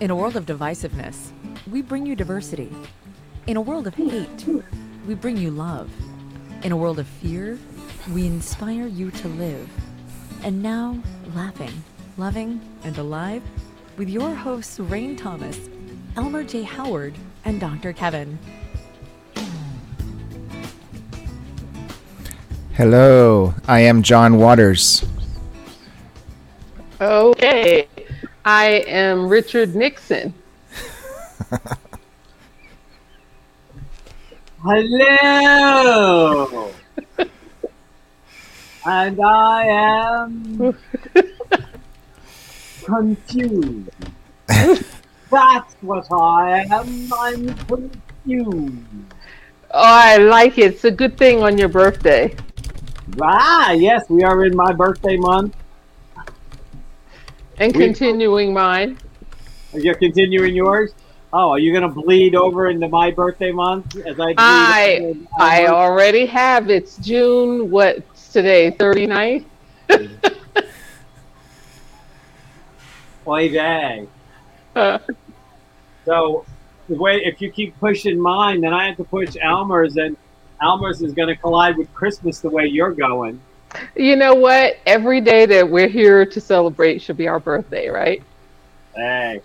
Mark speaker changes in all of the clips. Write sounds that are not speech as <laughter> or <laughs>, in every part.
Speaker 1: In a world of divisiveness, we bring you diversity. In a world of hate, we bring you love. In a world of fear, we inspire you to live. And now, laughing, loving, and alive with your hosts, Rain Thomas, Elmer J. Howard, and Dr. Kevin.
Speaker 2: Hello, I am John Waters.
Speaker 3: I am Richard Nixon.
Speaker 4: Hello. and I am confused. That's what I am. I'm confused.
Speaker 3: Oh, I like it. It's a good thing on your birthday.
Speaker 4: Ah, yes, we are in my birthday month.
Speaker 3: And
Speaker 4: We-
Speaker 3: continuing mine.
Speaker 4: Are You're continuing yours. Oh, are you gonna bleed over into my birthday month as I bleed
Speaker 3: I I already have. It's June, what's today? 39th?
Speaker 4: Oy vey.
Speaker 3: Uh,
Speaker 4: So, the way if you keep pushing mine, then I have to push Elmer's, and Elmer's is going to collide with Christmas the way you're going.
Speaker 3: You know what? Every day that we're here to celebrate should be our birthday, right?
Speaker 4: Hey,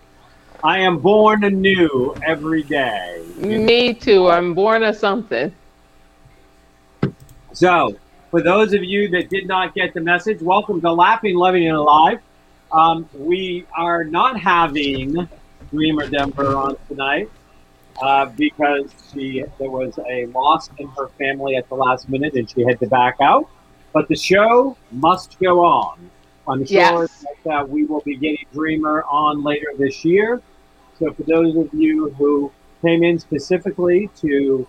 Speaker 4: I am born anew every day.
Speaker 3: Me too. I'm born of something.
Speaker 4: So, for those of you that did not get the message, welcome to Laughing, Loving, and Alive. Um, we are not having Dreamer Denver on tonight uh, because she there was a loss in her family at the last minute and she had to back out. But the show must go on. I'm sure
Speaker 3: Yes.
Speaker 4: that uh, we will be getting Dreamer on later this year. So, for those of you who came in specifically to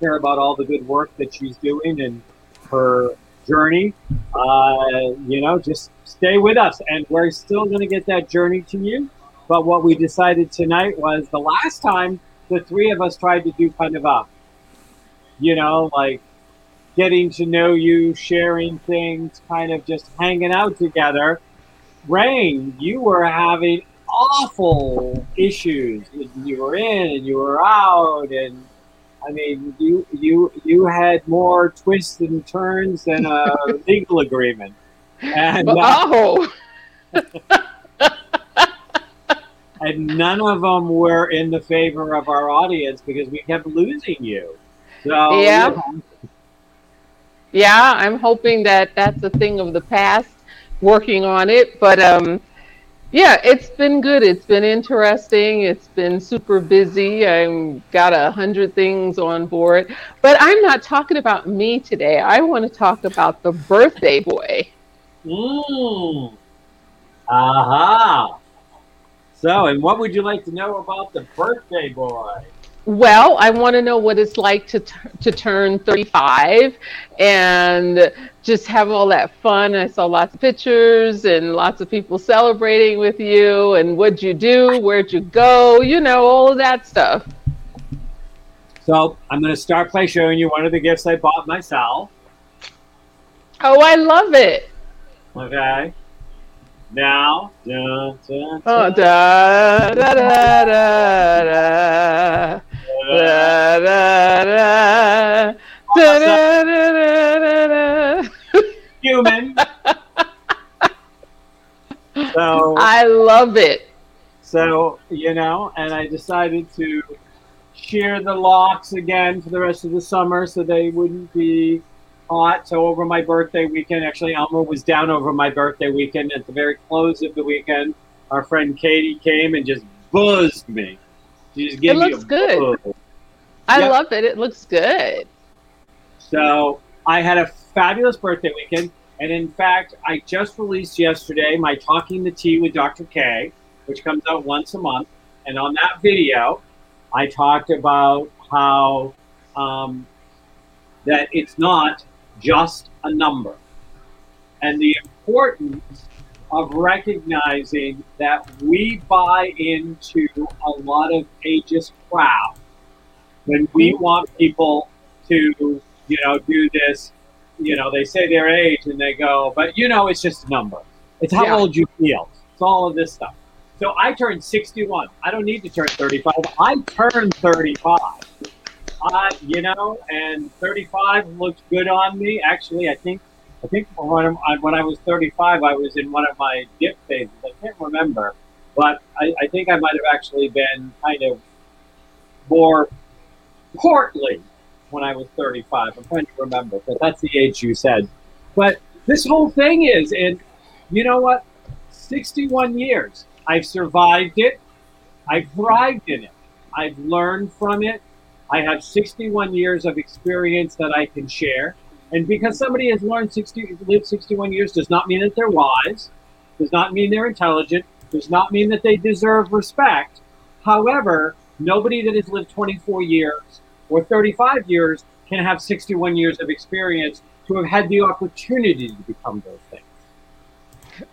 Speaker 4: hear about all the good work that she's doing and her journey, uh, you know, just stay with us. And we're still going to get that journey to you. But what we decided tonight was the last time the three of us tried to do kind of a, you know, like getting to know you, sharing things, kind of just hanging out together. Rain, you were having awful issues. You were in and you were out, and I mean, you you you had more twists and turns than a <laughs> legal agreement, and uh,
Speaker 3: Oh, <laughs>
Speaker 4: and none of them were in the favor of our audience because we kept losing you. So
Speaker 3: Yeah.
Speaker 4: you know,
Speaker 3: yeah. I'm hoping that that's a thing of the past. Working on it, but um, yeah, it's been good. It's been interesting. It's been super busy. I've got a hundred things on board, but I'm not talking about me today. I want to talk about the birthday boy.
Speaker 4: Mm. Aha. So, and what would you like to know about the birthday boy?
Speaker 3: Well, I want to know what it's like to t- to turn 35 and just have all that fun. I saw lots of pictures and lots of people celebrating with you. And what'd you do? Where'd you go? You know, all of that stuff.
Speaker 4: So, I'm going to start by showing you one of the gifts I bought myself.
Speaker 3: Oh, I love it.
Speaker 4: Okay. Now,
Speaker 3: Oh, da da da da da. Da, da, da. Da, da, da, da,
Speaker 4: human. so,
Speaker 3: I love it.
Speaker 4: so you know, and I decided to shear the locks again for the rest of the summer so they wouldn't be hot. So over my birthday weekend, actually, Elmer was down over my birthday weekend. At the very close of the weekend, our friend Katie came and just buzzed me. She just gave me
Speaker 3: looks
Speaker 4: a
Speaker 3: good.
Speaker 4: buzz.
Speaker 3: I
Speaker 4: Yep.
Speaker 3: love it. It looks good.
Speaker 4: So I had a fabulous birthday weekend. And in fact, I just released yesterday my Talking the Tea with Dr. K, which comes out once a month. And on that video, I talked about how um, that it's not just a number. And the importance of recognizing that we buy into a lot of ageist crap when we want people to, you know, do this, you know, they say their age and they go, but you know, it's just a number. It's how
Speaker 3: Yeah.
Speaker 4: old you feel. It's all of this stuff. So I turned 61. I don't need to turn 35. I turned 35. Uh, you know, and 35 looks good on me. Actually, I think I think when, I, when I was 35, I was in one of my dip phases. I can't remember, but I, I think I might have actually been kind of more portly when I was 35. I'm trying to remember, but that's the age you said. But this whole thing is, and you know what? 61 years. I've survived it. I've thrived in it. I've learned from it. I have 61 years of experience that I can share. And because somebody has learned 60, lived 61 years does not mean that they're wise, does not mean they're intelligent, does not mean that they deserve respect. However, nobody that has lived 24 years or 35 years can have 61 years of experience to have had the opportunity to become those things.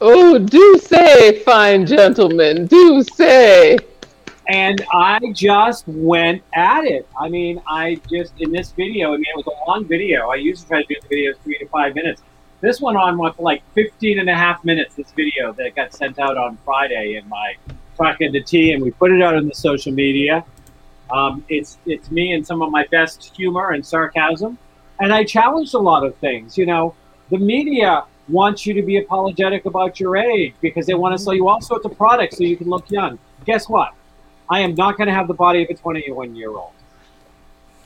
Speaker 3: Oh, do say, fine gentlemen, do say.
Speaker 4: And I just went at it. I mean, I just, in this video, I mean, it was a long video. I usually try to do the videos three to five minutes. This one on for like 15 and a half minutes, this video that got sent out on Friday in my truck into tea, and we put it out on the social media. Um, it's, it's me and some of my best humor and sarcasm. And I challenged a lot of things. You know, the media wants you to be apologetic about your age because they want to sell you all sorts of products so you can look young. Guess what? I am not going to have the body of a 21 year old.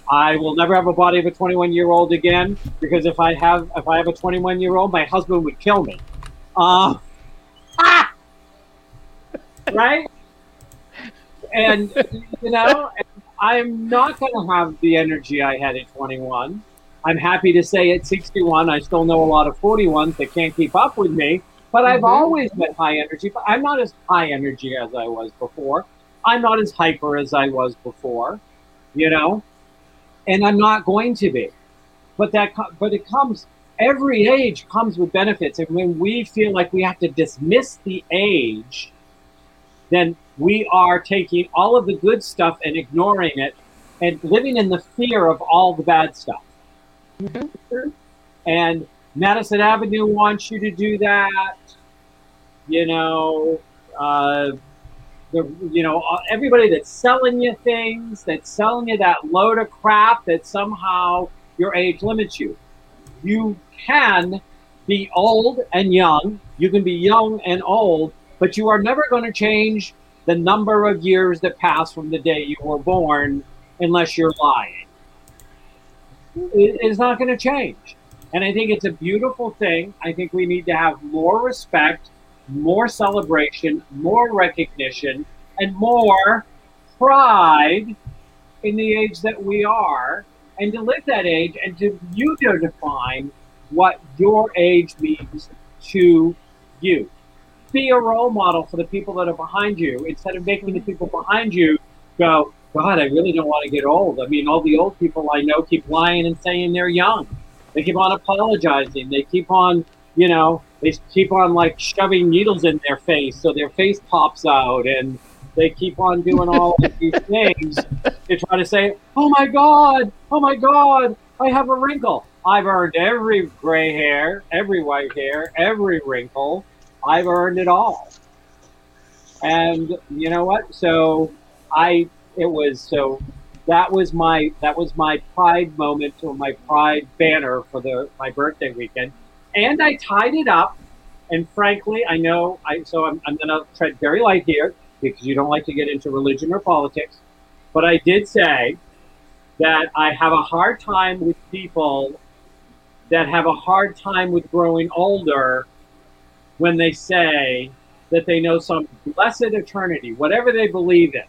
Speaker 4: I will never have a body of a 21 year old again because if I have if I have a 21 year old, my husband would kill me. Uh, <laughs> ah! Right? And you know, I'm not going to have the energy I had at 21. I'm happy to say at 61, I still know a lot of 41s that can't keep up with me. But I've mm-hmm. always been high energy. But I'm not as high energy as I was before. I'm not as hyper as I was before, you know, and I'm not going to be. But that, but it comes. Every age comes with benefits, and when we feel like we have to dismiss the age, then we are taking all of the good stuff and ignoring it, and living in the fear of all the bad stuff. Mm-hmm. And Madison Avenue wants you to do that. You know, uh, the, you know, uh, everybody that's selling you things, that's selling you that load of crap that somehow your age limits you. You can be old and young. You can be young and old, but you are never going to change the number of years that pass from the day you were born unless you're lying. It is not going to change. And I think it's a beautiful thing. I think we need to have more respect more celebration, more recognition, and more pride in the age that we are, and to live that age, and to you define what your age means to you. Be a role model for the people that are behind you instead of making the people behind you go, God, I really don't want to get old. I mean, all the old people I know keep lying and saying they're young. They keep on apologizing. They keep on, you know, they keep on like shoving needles in their face so their face pops out and they keep on doing all of these <laughs> things to try to say oh my god oh my god i have a wrinkle i've earned every gray hair every white hair every wrinkle i've earned it all and you know what so i it was so that was my that was my pride moment or my pride banner for the my birthday weekend and I tied it up. And frankly, I know I so I'm, I'm to tread very light here because you don't like to get into religion or politics. But I did say that I have a hard time with people that have a hard time with growing older when they say that they know some blessed eternity, whatever they believe in.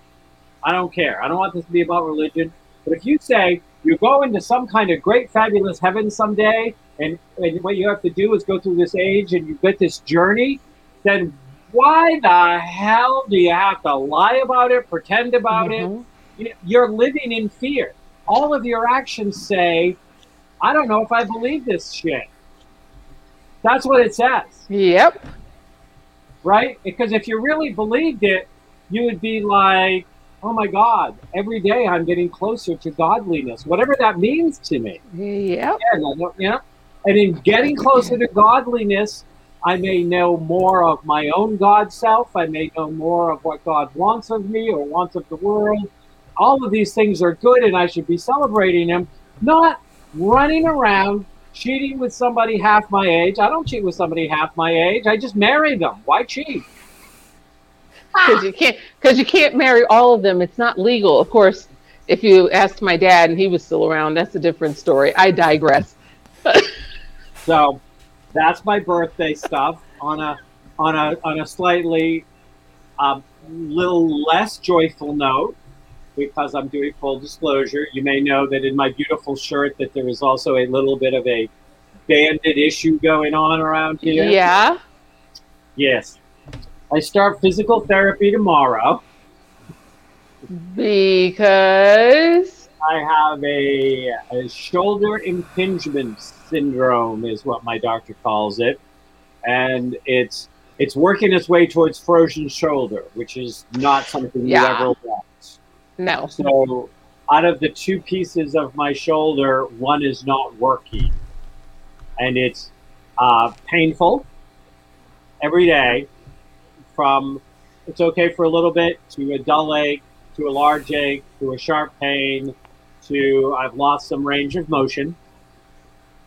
Speaker 4: I don't care. I don't want this to be about religion. But if you say you go into some kind of great, fabulous heaven someday and, and what you have to do is go through this age and you get this journey, then why the hell do you have to lie about it, pretend about mm-hmm. it? You're living in fear. All of your actions say, I don't know if I believe this shit. That's what it says.
Speaker 3: Yep.
Speaker 4: Right? Because if you really believed it, you would be like, oh my God, every day I'm getting closer to godliness, whatever that means to me.
Speaker 3: Yep.
Speaker 4: Yeah. Know, and in getting closer to godliness, I may know more of my own God self. I may know more of what God wants of me or wants of the world. All of these things are good and I should be celebrating them, not running around cheating with somebody half my age. I don't cheat with somebody half my age. I just marry them. Why cheat?
Speaker 3: because you can't because you can't marry all of them. It's not legal. Of course, if you asked my dad and he was still around, that's a different story. I digress. <laughs>
Speaker 4: So that's my birthday stuff on a on a on a slightly um, little less joyful note because I'm doing full disclosure. You may know that in my beautiful shirt that there is also a little bit of a bandit issue going on around here.
Speaker 3: Yeah.
Speaker 4: Yes. I start physical therapy tomorrow.
Speaker 3: Because
Speaker 4: I have a, a shoulder impingement syndrome, is what my doctor calls it, and it's it's working its way towards frozen shoulder, which is not something
Speaker 3: Yeah.
Speaker 4: you ever want.
Speaker 3: No.
Speaker 4: So, out of the two pieces of my shoulder, one is not working, and it's uh, painful every day. From it's okay for a little bit to a dull ache to a large ache to a sharp pain to I've lost some range of motion,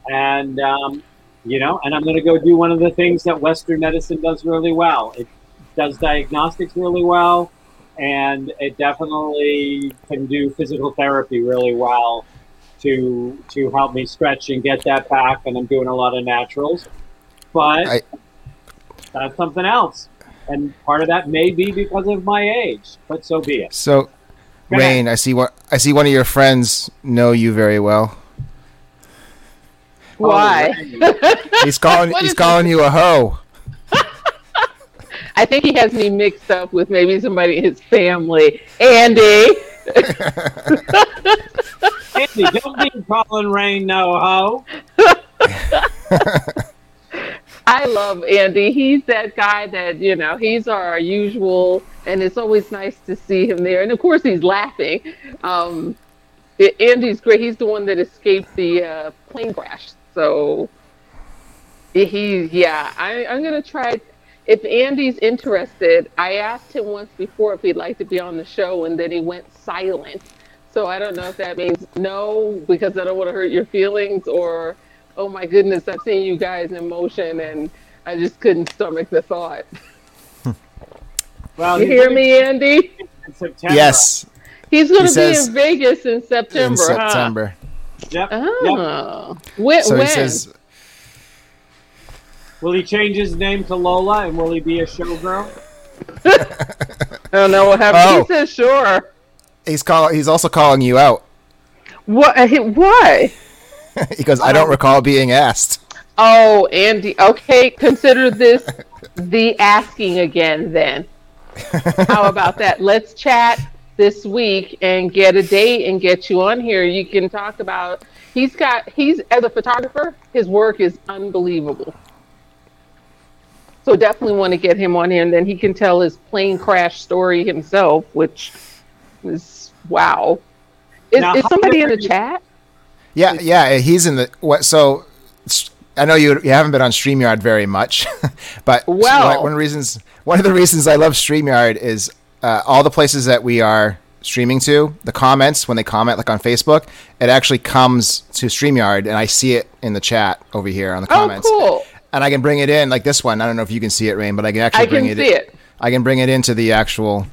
Speaker 4: and um, you know, and I'm going to go do one of the things that Western medicine does really well. It does diagnostics really well and it definitely can do physical therapy really well to to help me stretch and get that back. And I'm doing a lot of naturals, but
Speaker 2: I-
Speaker 4: that's something else. And part of that may be because of my age, but so be it.
Speaker 2: So,
Speaker 4: Go ahead.
Speaker 2: Rain, I see what I see. One of your friends know you very well.
Speaker 3: Why?
Speaker 2: He's calling. <laughs> He's
Speaker 3: is
Speaker 2: calling you a hoe.
Speaker 3: I think he has me mixed up with maybe somebody in his family. Andy.
Speaker 4: Andy, don't be calling Rain no ho.
Speaker 3: I love Andy. He's that guy that, you know, he's our usual, and it's always nice to see him there. And of course, he's laughing. Um, I- Andy's great. He's the one that escaped the uh, plane crash. So he, yeah, I, I'm going to try. If Andy's interested, I asked him once before if he'd like to be on the show, and then he went silent. So I don't know if that means no, because I don't want to hurt your feelings, or oh my goodness, I've seen you guys in motion and I just couldn't stomach the thought.
Speaker 4: Well,
Speaker 3: You hear me, Andy?
Speaker 4: in September.
Speaker 2: Yes,
Speaker 3: He's going
Speaker 2: He
Speaker 3: to be
Speaker 2: says
Speaker 3: in Vegas in September.
Speaker 2: in September.
Speaker 4: Yep.
Speaker 3: Huh?
Speaker 4: yep.
Speaker 3: Oh. When?
Speaker 2: So
Speaker 3: when?
Speaker 2: he says,
Speaker 4: Will he change his name to Lola, and will he be a showgirl?
Speaker 3: I don't know what happened.
Speaker 2: Oh.
Speaker 3: He says sure.
Speaker 2: he's call. He's also calling you out.
Speaker 3: What? uh, he- Why? <laughs>
Speaker 2: he goes, I don't recall being asked.
Speaker 3: Oh, Andy. Okay, consider this <laughs> the asking again then. How about that? <laughs> Let's chat this week and get a date and get you on here. You can talk about. He's got. He's as a photographer. His work is unbelievable. So definitely want to get him on here, and then he can tell his plane crash story himself, which is wow. Is,
Speaker 4: Now,
Speaker 3: is somebody in the
Speaker 4: different-
Speaker 3: chat?
Speaker 2: Yeah, yeah. He's in the what? So I know you you haven't been on Streamyard very much, <laughs> but
Speaker 3: Well-
Speaker 2: one, one of the reasons one of the reasons I love Streamyard is uh, all the places that we are streaming to. The comments when they comment, like on Facebook, it actually comes to Streamyard, and I see it in the chat over here on the comments.
Speaker 3: Oh, cool.
Speaker 2: And I can bring it in like this one. I don't know if you can see it, Rain, but I can actually
Speaker 3: I
Speaker 2: bring
Speaker 3: can
Speaker 2: it.
Speaker 3: see it.
Speaker 2: I can bring it into the actual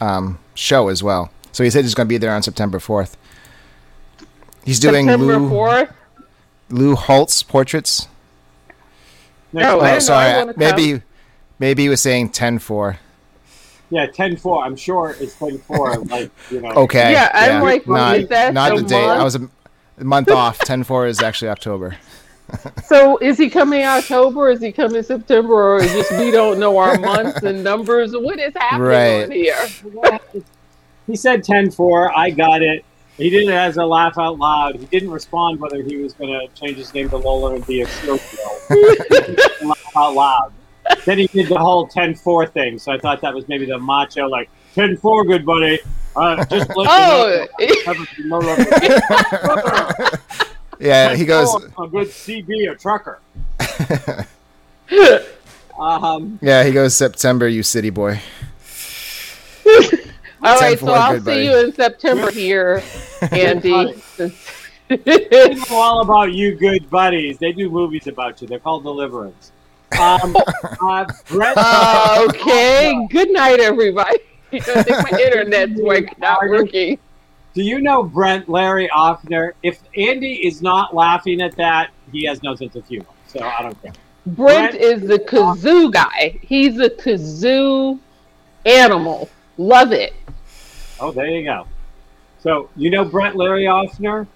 Speaker 2: um, show as well. So he said he's going to be there on September fourth. He's doing
Speaker 3: September
Speaker 2: Lou,
Speaker 3: fourth.
Speaker 2: Lou Holtz portraits.
Speaker 4: No,
Speaker 3: Oh, I
Speaker 4: month.
Speaker 3: Didn't know I
Speaker 2: sorry.
Speaker 3: wanna
Speaker 2: Maybe maybe he was saying 10-4.
Speaker 4: Yeah, 10 4. I'm sure it's 10 4. <laughs> like, you know.
Speaker 2: Okay.
Speaker 3: Yeah, I'm like,
Speaker 2: not, not
Speaker 3: the
Speaker 2: the date. I was a, a month off. 10-4 is actually October. <laughs>
Speaker 3: So is he coming October? Is he coming September? Or is just we don't know our months and numbers? What is happening
Speaker 2: Right.
Speaker 3: here?
Speaker 4: He said 10 4. I got it. He did it as a laugh out loud. He didn't respond whether he was going to change his name to Lola and be a showgirl. <laughs> laugh out loud. Then he did the whole 10 4 thing. So I thought that was maybe the macho, like, 10 4, good buddy. Uh, just <laughs> let
Speaker 3: Oh,
Speaker 4: you <laughs> know. Have a- no love.
Speaker 2: Yeah, he goes
Speaker 4: a good CB a trucker. <laughs> Um,
Speaker 2: Yeah, he goes September, you city boy. <laughs>
Speaker 3: All right, so I'll
Speaker 2: good
Speaker 3: see
Speaker 2: buddy.
Speaker 3: you in September here, <laughs> Andy.
Speaker 4: they know all about you, good buddies. They do movies about you. They're called Deliverance. Um, uh, Brett,
Speaker 3: Uh, okay. Good night, everybody. I think my internet's like not working.
Speaker 4: Do you know Brent Larry Offner? If Andy is not laughing at that, he has no sense of humor. So I don't care.
Speaker 3: Brent
Speaker 4: Brent-
Speaker 3: is the kazoo guy. He's a kazoo animal. Love it.
Speaker 4: Oh, there you go. So you know Brent Larry Offner?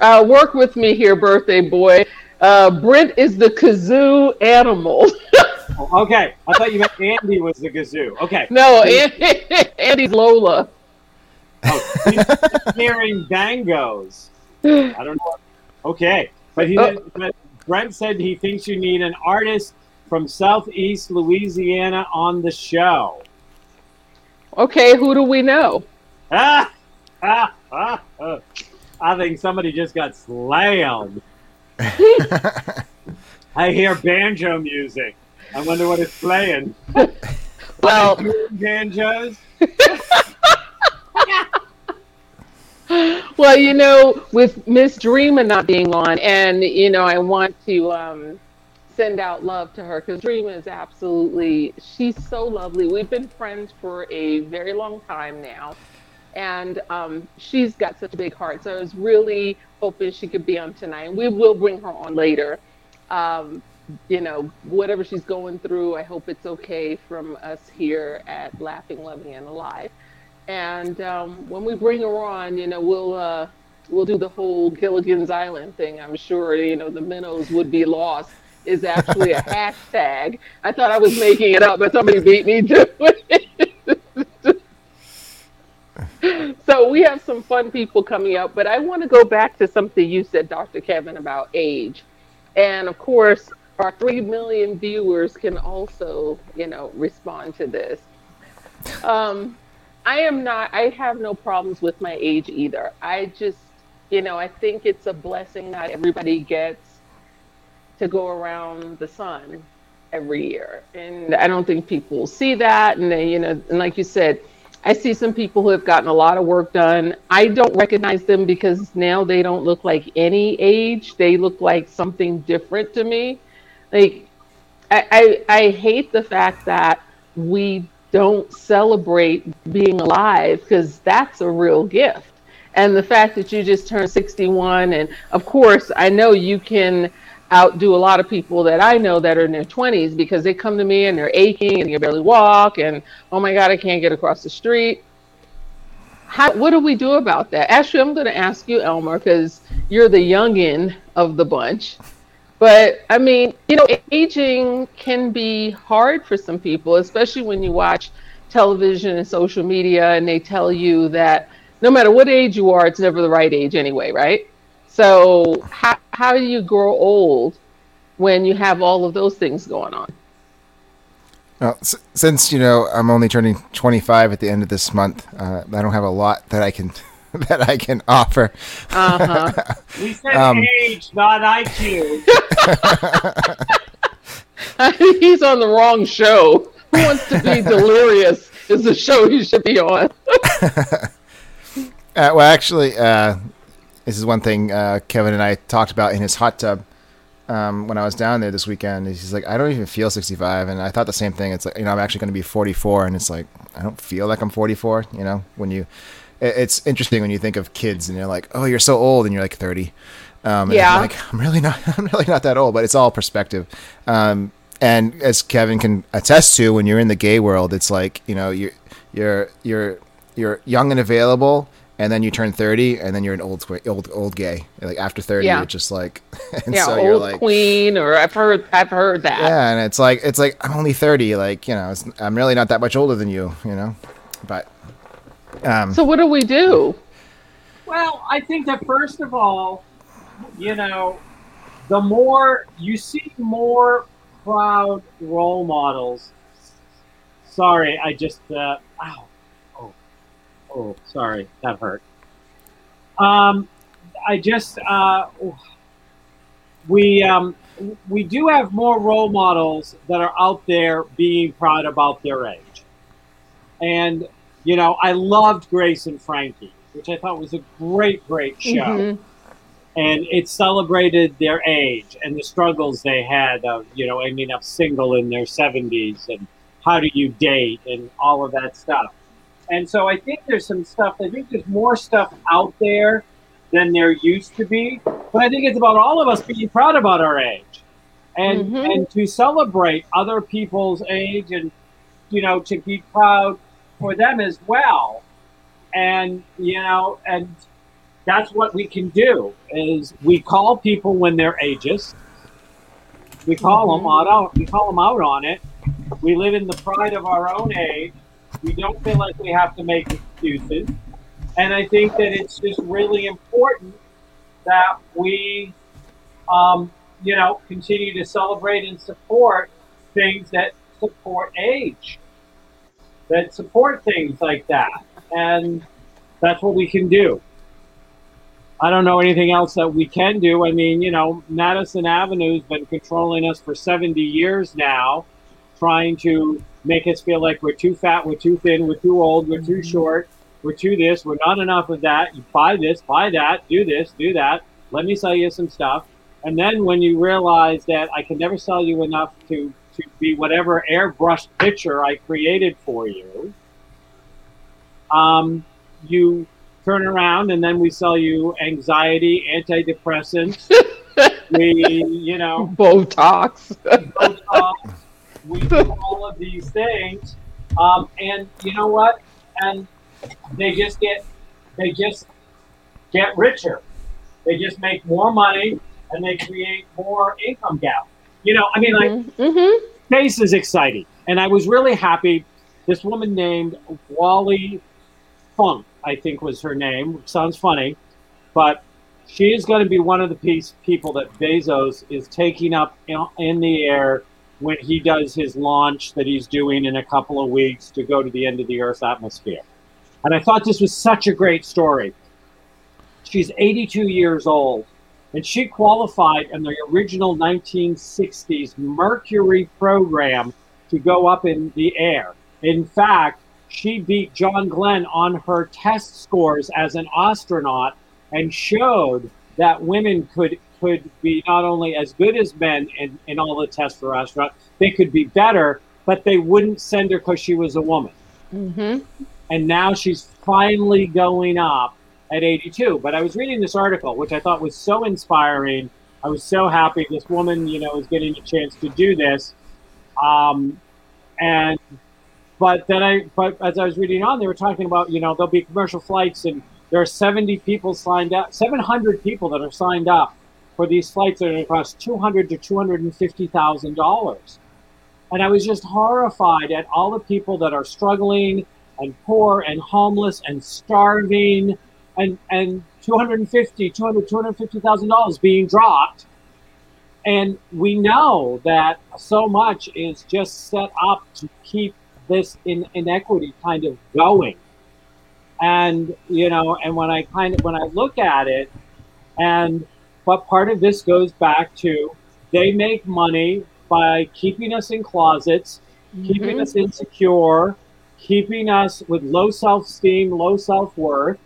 Speaker 3: Uh, work with me here, birthday boy. Uh, Brent is the kazoo animal. <laughs>
Speaker 4: Okay, I thought you meant Andy was the kazoo. Okay.
Speaker 3: no, <laughs> Andy's Lola.
Speaker 4: Oh, he's hearing bangos. I don't know. Okay, but he
Speaker 3: Oh.
Speaker 4: didn't, but Brent said he thinks you need an artist from Southeast Louisiana on the show.
Speaker 3: Okay, who do we know?
Speaker 4: Ah, ah, ah, ah. I think somebody just got slammed. <laughs> I hear banjo music. I wonder what it's playing. <laughs>
Speaker 3: Well,
Speaker 4: Banjos. <laughs> <laughs>
Speaker 3: well, you know, with Miss Dreamer not being on, and you know, I want to um, send out love to her because Dreamer is absolutely, she's so lovely. We've been friends for a very long time now, and um, she's got such a big heart. So I was really hoping she could be on tonight. We will bring her on later. Um, you know, whatever she's going through, I hope it's okay from us here at Laughing, Loving, and Alive. And um, when we bring her on, you know, we'll uh, we'll do the whole Gilligan's Island thing. I'm sure you know the minnows would be lost is actually a <laughs> hashtag. I thought I was making it up, but somebody beat me to it. <laughs> so we have some fun people coming up, but I want to go back to something you said, Dr. Kevin, about age. And of course, our 3 million viewers can also, you know, respond to this. Um, I am not, I have no problems with my age either. I just, you know, I think it's a blessing that everybody gets to go around the sun every year. And I don't think people see that. And they, you know, and like you said, I see some people who have gotten a lot of work done. I don't recognize them because now they don't look like any age. They look like something different to me. Like, I, I, I hate the fact that we don't celebrate being alive because that's a real gift. And the fact that you just turned 61, and of course, I know you can outdo a lot of people that I know that are in their 20s because they come to me and they're aching and they barely walk, and oh my God, I can't get across the street. How, what do we do about that? Actually, I'm going to ask you, Elmer, because you're the youngin of the bunch. But I mean, you know, aging can be hard for some people, especially when you watch television and social media and they tell you that no matter what age you are, it's never the right age anyway, right? So, how, how do you grow old when you have all of those things going on?
Speaker 2: Well, s- since you know I'm only turning 25 at the end of this month, uh, I don't have a lot that I can <laughs> that I can offer.
Speaker 3: Uh huh.
Speaker 4: We said
Speaker 2: Um,
Speaker 4: age, not IQ. <laughs> <laughs>
Speaker 3: He's on the wrong show. Who wants to be delirious is the show he should be on.
Speaker 2: Uh, well, actually, uh, this is one thing uh, Kevin and I talked about in his hot tub um, when I was down there this weekend. He's like, I don't even feel 65, and I thought the same thing. It's like, you know, I'm actually going to be 44, and it's like, I don't feel like I'm 44. You know, when you, it- it's interesting when you think of kids and you're like, oh, you're so old, and you're like 30. Um,
Speaker 3: Yeah.
Speaker 2: I'm like I'm really not. <laughs> I'm really not that old, but it's all perspective. Um, and as Kevin can attest to, when you're in the gay world, it's like you know you're you're you're you're young and available, and then you turn 30, and then you're an old old old gay. Like after 30,
Speaker 3: Yeah.
Speaker 2: you're just like, <laughs> and
Speaker 3: yeah,
Speaker 2: so
Speaker 3: old
Speaker 2: you're like,
Speaker 3: queen, or I've heard, I've heard that.
Speaker 2: yeah, and it's like it's like I'm only 30. Like you know, it's, I'm really not that much older than you. You know, but um,
Speaker 3: So what do we do?
Speaker 4: Well, I think that first of all, you know, the more you see more proud role models. Sorry, I just uh, ow, oh, oh, sorry, that hurt. Um, I just uh, we um, we do have more role models that are out there being proud about their age. And, you know, I loved Grace and Frankie, which I thought was a great, great show.
Speaker 3: Mhm.
Speaker 4: And it celebrated their age and the struggles they had of, you know, ending up single in their 70s and how do you date and all of that stuff. And so I think there's some stuff, I think there's more stuff out there than there used to be. But I think it's about all of us being proud about our age and
Speaker 3: Mhm.
Speaker 4: and to celebrate other people's age and you know to be proud for them as well. And you know, and that's what we can do is we call people when they're ageist. We call them out. We call them out on it. We live in the pride of our own age. We don't feel like we have to make excuses. And I think that it's just really important that we, um, you know, continue to celebrate and support things that support age, that support things like that. And that's what we can do. I don't know anything else that we can do. I mean, you know, Madison Avenue's been controlling us for 70 years now, trying to make us feel like we're too fat, we're too thin, we're too old, we're too mm-hmm. short, we're too this, we're not enough of that. You buy this, buy that, do this, do that. Let me sell you some stuff. And then when you realize that I can never sell you enough to, to be whatever airbrushed picture I created for you, um, you turn around and then we sell you anxiety, antidepressants. <laughs> we, you know,
Speaker 3: Botox.
Speaker 4: Botox. we do all of these things, um, and you know what? And they just get, they just get richer. They just make more money, and they create more income gap. You know, I mean, like
Speaker 3: mm-hmm.
Speaker 4: space is exciting, and I was really happy. This woman named Wally Funk, I think was her name. Sounds funny, but she is going to be one of the piece, people that Bezos is taking up in, in the air when he does his launch that he's doing in a couple of weeks to go to the end of the Earth's atmosphere. And I thought this was such a great story. She's 82 years old, and she qualified in the original 1960s Mercury program to go up in the air. In fact, she beat John Glenn on her test scores as an astronaut and showed that women could could be not only as good as men in, in all the tests for astronauts, they could be better, but they wouldn't send her because she was a woman.
Speaker 3: Mm-hmm.
Speaker 4: And now she's finally going up at 82. But I was reading this article, which I thought was so inspiring. I was so happy this woman, you know, is getting a chance to do this. Um, and but then I, but as I was reading on, they were talking about, you know, there'll be commercial flights, and there are 70 people signed up, 700 people that are signed up for these flights that are going to cost 200 to 250 thousand dollars. And I was just horrified at all the people that are struggling and poor and homeless and starving and and 250 200 250,000 dollars being dropped. And we know that so much is just set up to keep this in, inequity kind of going. And you know and when i kind of when i look at it and but part of this goes back to they make money by keeping us in closets mm-hmm. keeping us insecure keeping us with low self-esteem low self-worth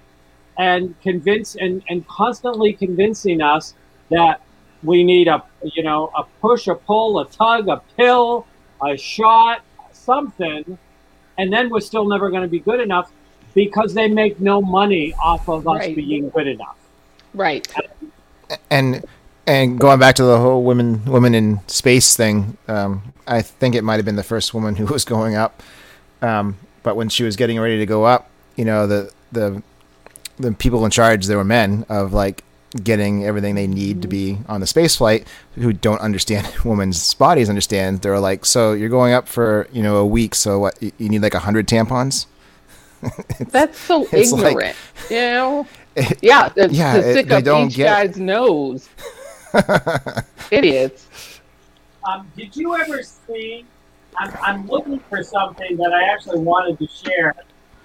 Speaker 4: and convince and, and constantly convincing us that we need a you know a push a pull a tug a pill a shot something and then we're still never going to be good enough because they make no money off of us
Speaker 3: Right.
Speaker 4: being good enough
Speaker 3: Right.
Speaker 2: and and going back to the whole women women in space thing, um, I think it might have been the first woman who was going up. Um, but when she was getting ready to go up, you know the the the people in charge, there were men of like getting everything they need to be on the space flight who don't understand <laughs> women's bodies understand they're like so you're going up for you know a week so what you you need like a hundred tampons <laughs>
Speaker 3: That's so
Speaker 2: It's like-
Speaker 3: ignorant. you know? Yeah, to,
Speaker 2: Yeah,
Speaker 3: to
Speaker 2: it-
Speaker 3: stick
Speaker 2: they
Speaker 3: up
Speaker 2: don't
Speaker 3: each
Speaker 2: get-
Speaker 3: guy's nose. <laughs> Idiots.
Speaker 4: Um, did you ever see? I'm, I'm looking for something that I actually wanted to share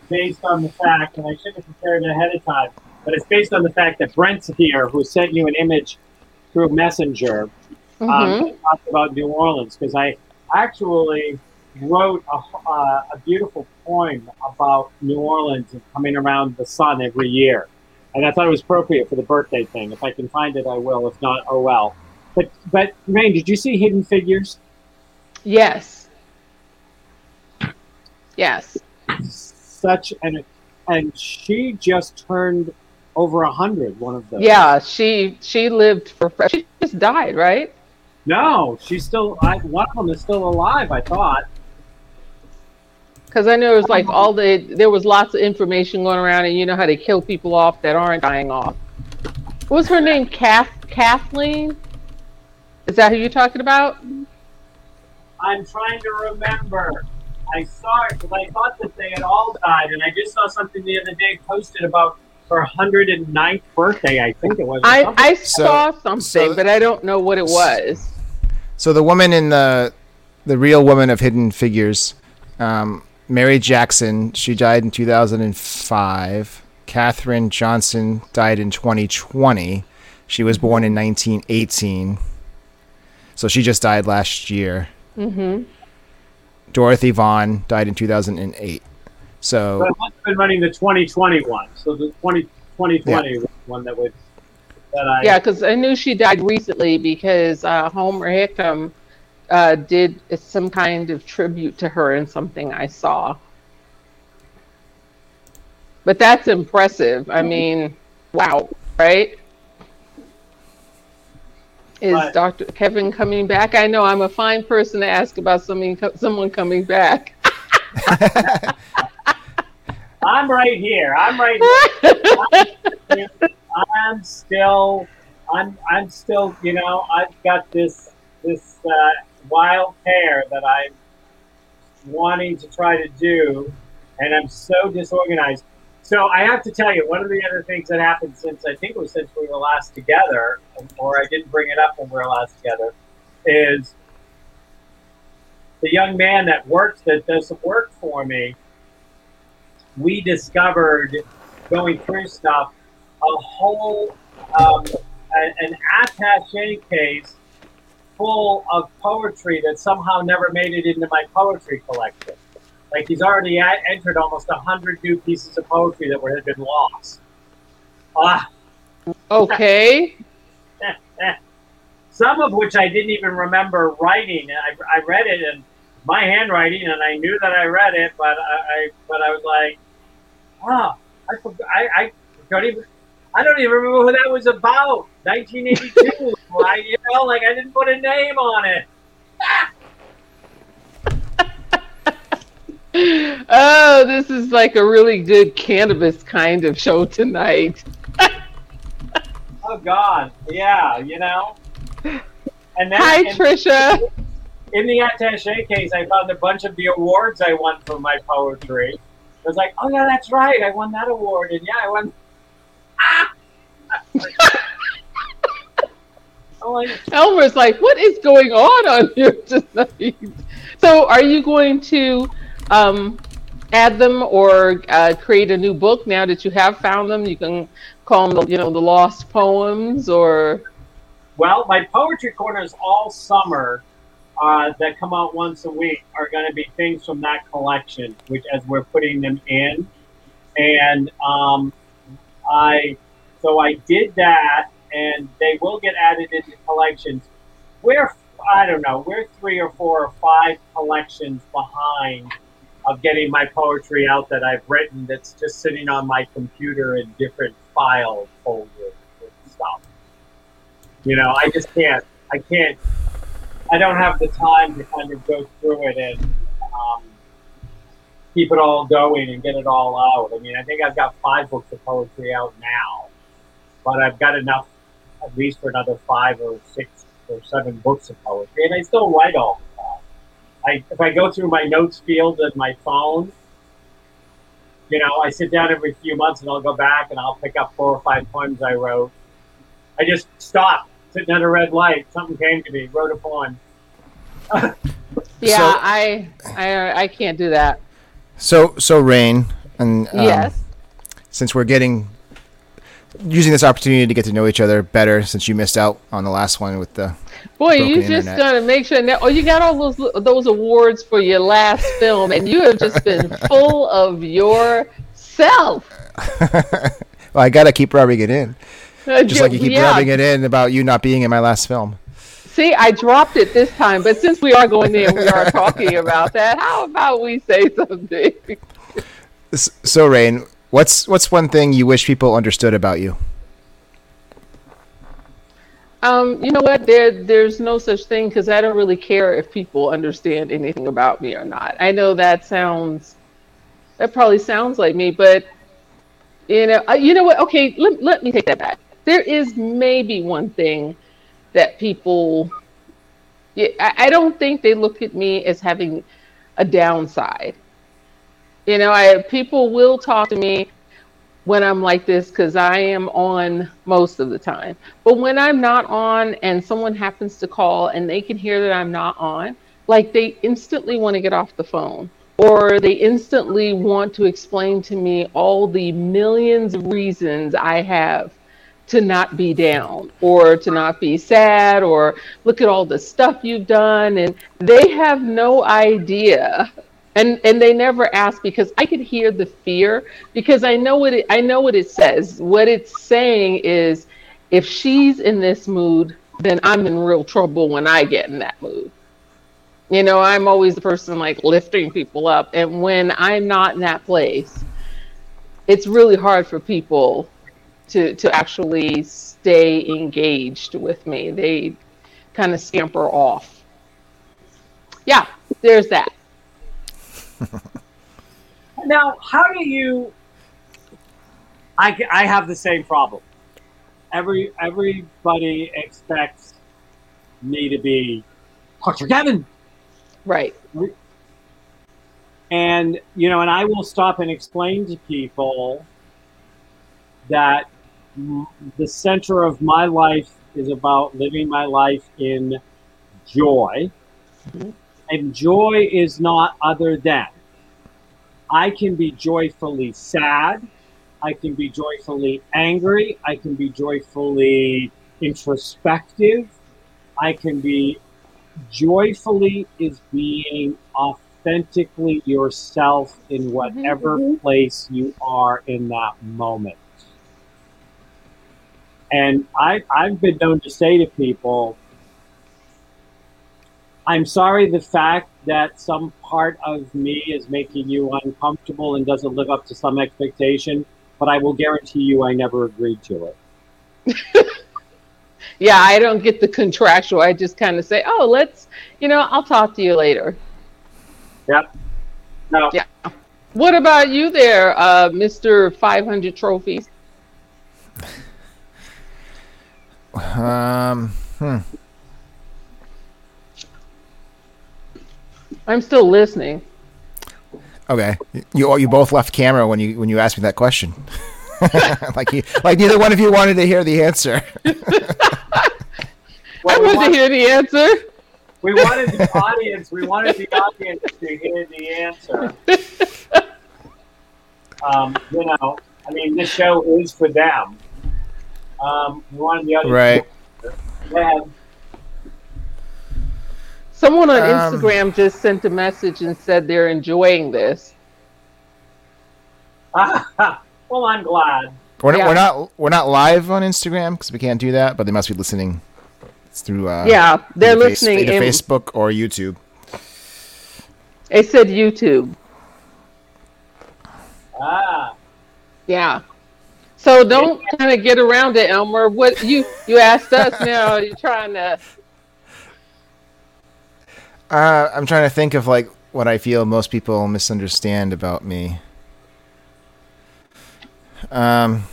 Speaker 4: based on the fact, and I should have prepared it ahead of time, but it's based on the fact that Brent's here, who sent you an image through Messenger.
Speaker 3: Mhm.
Speaker 4: um, talked about New Orleans because I actually wrote a, uh, a beautiful poem about New Orleans and coming around the sun every year. And I thought it was appropriate for the birthday thing. If I can find it, I will. If not, oh well. But, but Rain, did you see Hidden Figures?
Speaker 3: Yes. Yes.
Speaker 4: Such an, and she just turned over a hundred. One of those.
Speaker 3: Yeah, she she lived for she just died, right?
Speaker 4: No, she's still. I, one of them is still alive. I thought.
Speaker 3: Because I know it was like all the there was lots of information going around, and you know how they kill people off that aren't dying off. What was her name? Kath Kathleen? Is that who you're talking about?
Speaker 4: I'm trying to remember. I saw it because I thought that they had all died, and I just saw something the other day posted about her 109th birthday. I think it was. or
Speaker 3: I
Speaker 4: something.
Speaker 3: I
Speaker 2: So-
Speaker 3: saw something,
Speaker 2: so-
Speaker 3: but I don't know what it was.
Speaker 2: So the woman in the the real woman of Hidden Figures, um, Mary Jackson, she died in 2005. Katherine Johnson died in 2020. She was born in 1918. So she just died last year.
Speaker 3: hmm
Speaker 2: Dorothy Vaughan died in 2008. So
Speaker 4: But I must have been running the 2020 one. So the 20, 2020 one that would that I
Speaker 3: Yeah, because I knew she died recently because uh, Homer Hickam uh, did some kind of tribute to her in something I saw. But that's impressive. I mean, wow, right? Is
Speaker 4: But-
Speaker 3: Dr. Kevin coming back? I know I'm a fine person to ask about something, someone coming back. <laughs>
Speaker 4: I'm right here. I'm right here. <laughs> I'm still, I'm, I'm still, you know, I've got this, this uh, wild hair that I'm wanting to try to do, and I'm so disorganized. So I have to tell you, one of the other things that happened since I think it was since we were last together, or I didn't bring it up when we were last together, is the young man that works that does some work for me we discovered going through stuff a whole um, an attaché case full of poetry that somehow never made it into my poetry collection. Like he's already a- entered almost a hundred new pieces of poetry that were had been lost. Ah,
Speaker 3: Okay. <laughs>
Speaker 4: some of which I didn't even remember writing. I, I read it in my handwriting, and I knew that I read it, but I, I but I was like, ah, I forgot. I, I don't even. I don't even remember who that was about. 1982. I, <laughs> you know, like I didn't put a name on it. <laughs>
Speaker 3: Oh, this is like a really good cannabis kind of show tonight.
Speaker 4: Oh God, yeah, you know. And then
Speaker 3: Hi,
Speaker 4: and
Speaker 3: Trisha.
Speaker 4: in the attaché case, I found a bunch of the awards I won for my poetry. I was like, oh yeah, that's right, I won that award, and yeah, I won. <laughs> Ah! Like,
Speaker 3: Elmer's like, what is going on on here <laughs> tonight? So, are you going to um, add them or uh, create a new book now that you have found them? You can call them, the, you know, the lost poems, or
Speaker 4: well, my poetry corners all summer uh, that come out once a week are going to be things from that collection, which as we're putting them in, and um, I so I did that, and they will get added into collections. We're I don't know, we're three or four or five collections behind of getting my poetry out that I've written that's just sitting on my computer in different file folders and stuff. You know, I just can't. I can't. I don't have the time to kind of go through it and um, keep it all going and get it all out. I mean, I think I've got five books of poetry out now, but I've got enough at least for another five or six or seven books of poetry, and I still write all. I, if I go through my notes field on my phone, you know, I sit down every few months and I'll go back and I'll pick up four or five poems I wrote. I just stopped, sitting at a red light. Something came to me, wrote a poem. <laughs>
Speaker 3: yeah,
Speaker 2: So-
Speaker 3: I, I, I can't do that.
Speaker 2: so so Rain and um,
Speaker 3: yes.
Speaker 2: since we're getting using this opportunity to get to know each other better since you missed out on the last one with the
Speaker 3: Boy, you just
Speaker 2: internet.
Speaker 3: gonna make sure that. Oh, you got all those those awards for your last <laughs> film, and you have just been full of yourself. <laughs>
Speaker 2: well, I gotta keep rubbing it in, just like you keep
Speaker 3: Yeah.
Speaker 2: rubbing it in about you not being in my last film.
Speaker 3: See, I dropped it this time, but since we are going there, we are talking about that. How about we say something?
Speaker 2: So, Rain, what's what's one thing you wish people understood about you?
Speaker 3: Um, you know what? There, there's no such thing because I don't really care if people understand anything about me or not. I know that sounds, that probably sounds like me, but you know, you know what? Okay, let, let me take that back. There is maybe one thing that people, yeah, I, I don't think they look at me as having a downside. You know, I people will talk to me when I'm like this because I am on most of the time. But when I'm not on and someone happens to call and they can hear that I'm not on, like they instantly want to get off the phone or they instantly want to explain to me all the millions of reasons I have to not be down or to not be sad or look at all the stuff you've done and they have no idea and and they never ask because I could hear the fear because I know what it I know what it says. What it's saying is if she's in this mood, then I'm in real trouble when I get in that mood. You know, I'm always the person like lifting people up and when I'm not in that place, it's really hard for people to to actually stay engaged with me. They kind of scamper off. Yeah, there's that. <laughs>
Speaker 4: Now, how do you? I, I have the same problem. Every everybody expects me to be Dr. Kevin,
Speaker 3: Right.
Speaker 4: and you know, and I will stop and explain to people that the center of my life is about living my life in joy,
Speaker 3: Mhm.
Speaker 4: And joy is not other than I can be joyfully sad. I can be joyfully angry. I can be joyfully introspective. I can be joyfully is being authentically yourself in mm-hmm. whatever mm-hmm. place you are in that moment. And I, I've been known to say to people, I'm sorry the fact that some part of me is making you uncomfortable and doesn't live up to some expectation, but I will guarantee you I never agreed to it. <laughs>
Speaker 3: Yeah, I don't get the contractual. I just kind of say, "Oh, let's, you know, I'll talk to you later."
Speaker 4: Yep. No.
Speaker 3: Yeah. What about you there, uh, Mister Five Hundred Trophies? <laughs>
Speaker 2: Um, hmm.
Speaker 3: I'm still listening.
Speaker 2: Okay, you you both left camera when you when you asked me that question. <laughs> like you, like neither one of you wanted to hear the answer. <laughs>
Speaker 3: I
Speaker 4: Well, we,
Speaker 3: want to hear the answer.
Speaker 4: we wanted the audience. We wanted the audience to hear the answer. Um, you know, I mean, this show is for them. Um, we wanted the audience.
Speaker 2: Right.
Speaker 4: Yeah.
Speaker 3: Someone on
Speaker 2: Um,
Speaker 3: Instagram just sent a message and said they're enjoying this. <laughs>
Speaker 4: well, I'm glad.
Speaker 2: We're not,
Speaker 3: Yeah.
Speaker 2: we're not we're not live on Instagram because we can't do that, but they must be listening it's through uh,
Speaker 3: yeah, they're
Speaker 2: either face-
Speaker 3: listening.
Speaker 2: either
Speaker 3: in,
Speaker 2: Facebook or YouTube.
Speaker 3: They said YouTube.
Speaker 4: Ah.
Speaker 3: Yeah. So don't kind of get around it, Elmer. What you you asked us now? You're trying to.
Speaker 2: Uh, I'm trying to think of like what I feel most people misunderstand about me. Um,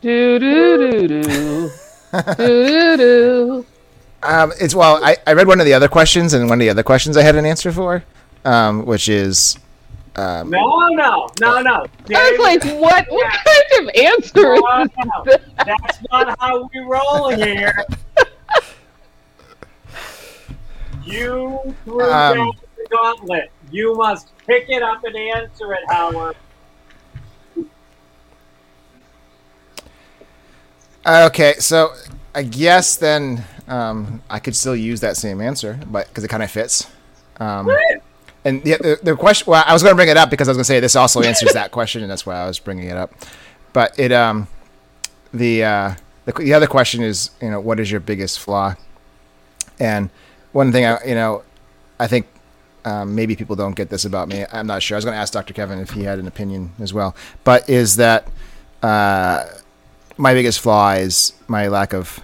Speaker 3: Do do do do do do
Speaker 2: um, it's well, I, I read one of the other questions, and one of the other questions I had an answer for, um, which is, um,
Speaker 4: No, no, no, no.
Speaker 3: I was like, what? What kind of answer
Speaker 4: No,
Speaker 3: is
Speaker 4: no,
Speaker 3: this?
Speaker 4: that's not how we roll here. You threw
Speaker 2: Um,
Speaker 4: down gauntlet. You must pick it up and answer it, Howard.
Speaker 2: Okay, so I guess then um, I could still use that same answer, but because it kind of fits. Um, and the, the, the question, well, I was going to bring it up because I was going to say this also answers that question, and that's why I was bringing it up. But it, um, the, uh, the the other question is, you know, what is your biggest flaw? And one thing I, you know, I think um, maybe people don't get this about me. I'm not sure. I was going to ask Dr. Kevin if he had an opinion as well. But is that uh, my biggest flaw is my lack of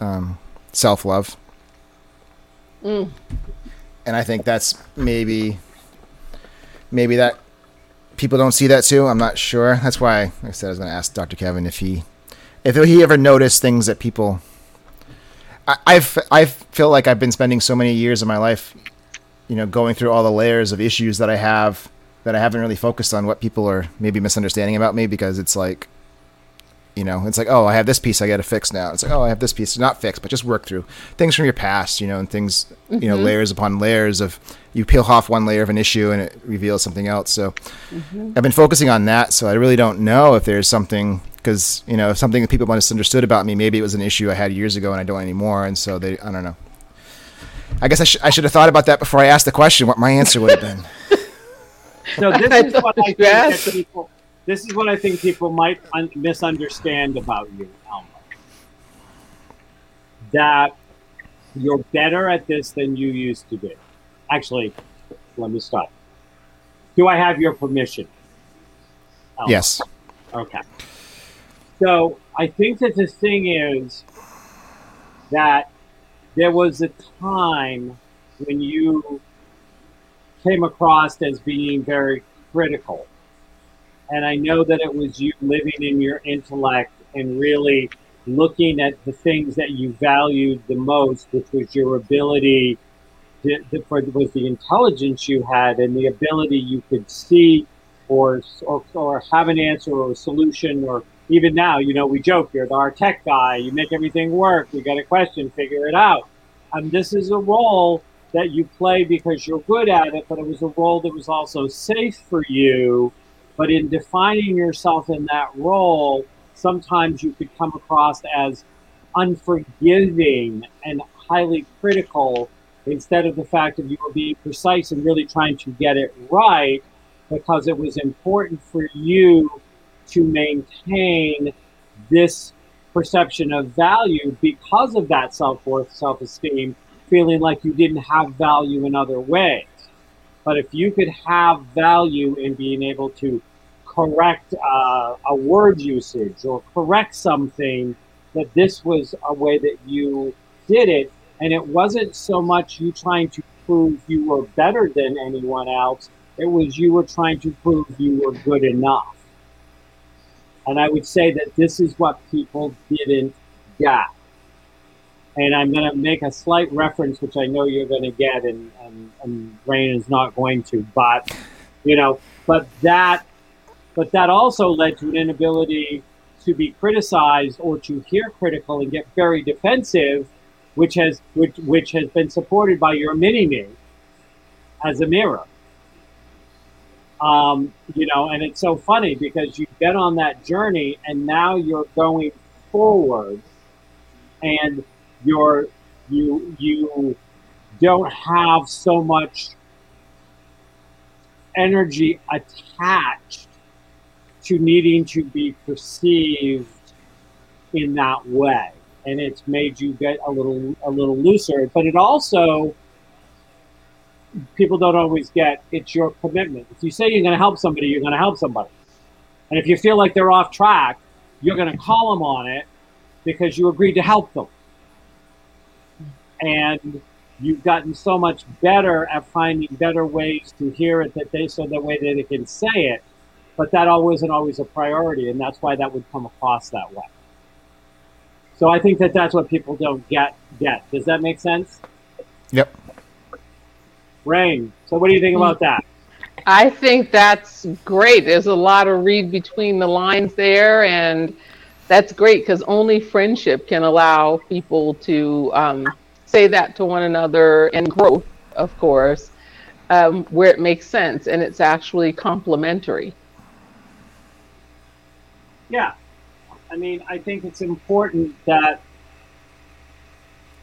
Speaker 2: um, self love.
Speaker 3: Mm.
Speaker 2: And I think that's maybe maybe that people don't see that too. I'm not sure. That's why like I said I was going to ask Dr. Kevin if he if he ever noticed things that people. I, I've I feel like I've been spending so many years of my life, you know, going through all the layers of issues that I have that I haven't really focused on what people are maybe misunderstanding about me because it's like you know, it's like, oh, I have this piece I got to fix now. It's like, oh, I have this piece not fixed, but just work through things from your past, you know, and things, mm-hmm. you know, layers upon layers of you peel off one layer of an issue and it reveals something else. So mm-hmm. I've been focusing on that. So I really don't know if there's something because you know something that people misunderstood about me. Maybe it was an issue I had years ago and I don't anymore, and so they, I don't know. I guess I, sh- I should have thought about that before I asked the question. What my answer would have been. <laughs>
Speaker 4: so this <laughs> is what I think people this is what I think people might un- misunderstand about you, Elmer. That you're better at this than you used to be. Actually, let me stop. Do I have your permission?
Speaker 2: Yes.
Speaker 4: Okay. So I think that the thing is that there was a time when you came across as being very critical and I know that it was you living in your intellect and really looking at the things that you valued the most, which was your ability to, to, for was the intelligence you had and the ability you could see or, or or have an answer or a solution or even now, you know, we joke you're our tech guy, you make everything work, you got a question, figure it out. And this is a role that you play because you're good at it, but it was a role that was also safe for you but in defining yourself in that role, sometimes you could come across as unforgiving and highly critical instead of the fact that you were being precise and really trying to get it right because it was important for you to maintain this perception of value because of that self-worth self-esteem feeling like you didn't have value in other ways but if you could have value in being able to correct uh, a word usage or correct something, that this was a way that you did it. And it wasn't so much you trying to prove you were better than anyone else, it was you were trying to prove you were good enough. And I would say that this is what people didn't get. And I'm going to make a slight reference, which I know you're going to get, and, and, and Rain is not going to, but, you know, but that but that also led to an inability to be criticized or to hear critical and get very defensive, which has which which has been supported by your mini me as a mirror. Um, you know, and it's so funny because you've been on that journey and now you're going forward and you're you you don't have so much energy attached to needing to be perceived in that way. And it's made you get a little a little looser. But it also people don't always get it's your commitment. If you say you're going to help somebody you're going to help somebody. And if you feel like they're off track you're going to call them on it because you agreed to help them and you've gotten so much better at finding better ways to hear it that they so the way that they can say it but that wasn't always a priority, and that's why that would come across that way. So I think that that's what people don't get. Get does that make sense?
Speaker 2: Yep.
Speaker 4: Rain. So what do you think about that?
Speaker 3: I think that's great. There's a lot of read between the lines there, and that's great because only friendship can allow people to um, say that to one another and growth, of course. um, where it makes sense and it's actually complementary.
Speaker 4: Yeah. I mean, I think it's important that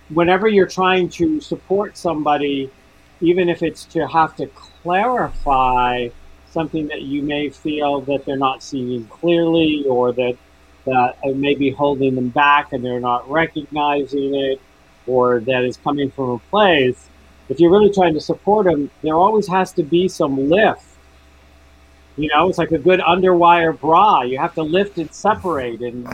Speaker 4: whenever you're trying to support somebody, even if it's to have to clarify something that you may feel that they're not seeing clearly or that that it may be holding them back and they're not recognizing it or that is coming from a place, if you're really trying to support them, there always has to be some lift. You know, it's like a good underwire bra. You have to lift and separate and,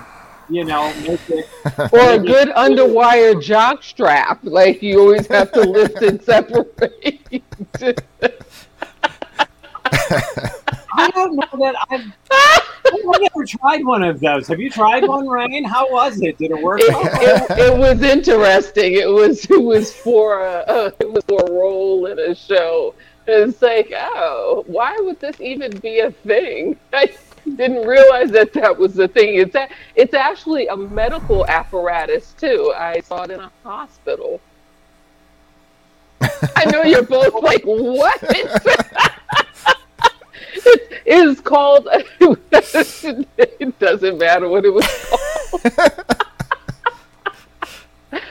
Speaker 4: you know, make it. <laughs>
Speaker 3: Or a good underwire jock strap. Like you always have to lift and separate. <laughs> <laughs>
Speaker 4: I don't know that I've, I've never tried one of those. Have you tried one, Rain? How was it? Did it work?
Speaker 3: it, it, it was interesting. It was it was for a, uh, it was for a role in a show. It's like, oh, why would this even be a thing? <laughs> I didn't realize that that was the thing. It's a, it's actually a medical apparatus too. I saw it in a hospital. I know you're both like, what? <laughs> it is called. <laughs> it doesn't matter what it was called.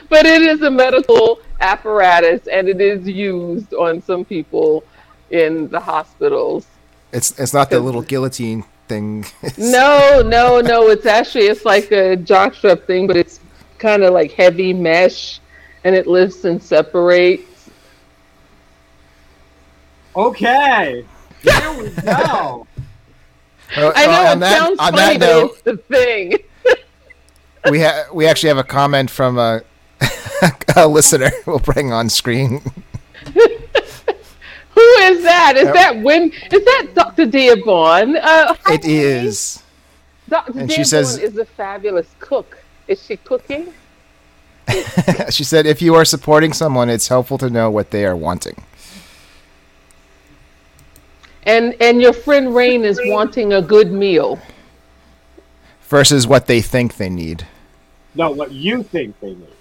Speaker 3: but it is a medical apparatus and it is used on some people in the hospitals.
Speaker 2: It's it's not the little guillotine thing. <laughs>
Speaker 3: No, no, no. It's actually it's like a jockstrap thing, but it's kind of like heavy mesh, and it lifts and separates.
Speaker 4: Okay. Here we go.
Speaker 2: Uh,
Speaker 3: I know
Speaker 2: on
Speaker 3: it
Speaker 2: that-
Speaker 3: sounds
Speaker 2: on
Speaker 3: funny,
Speaker 2: that
Speaker 3: but
Speaker 2: note,
Speaker 3: it's the thing.
Speaker 2: we ha- we actually have a comment from a, <laughs> a listener. <laughs> We'll bring on screen. <laughs>
Speaker 3: Who is that? Is that when? Is that Dr. Dearborn? Uh, hi,
Speaker 2: It is.
Speaker 3: Dr.
Speaker 2: and she
Speaker 3: Dearborn
Speaker 2: says-
Speaker 3: is a fabulous cook. Is she cooking?
Speaker 2: she said, "If you are supporting someone, it's helpful to know what they are wanting."
Speaker 3: And and your friend Rain is wanting a good meal.
Speaker 2: Versus what they think they need.
Speaker 4: No, what you think they need.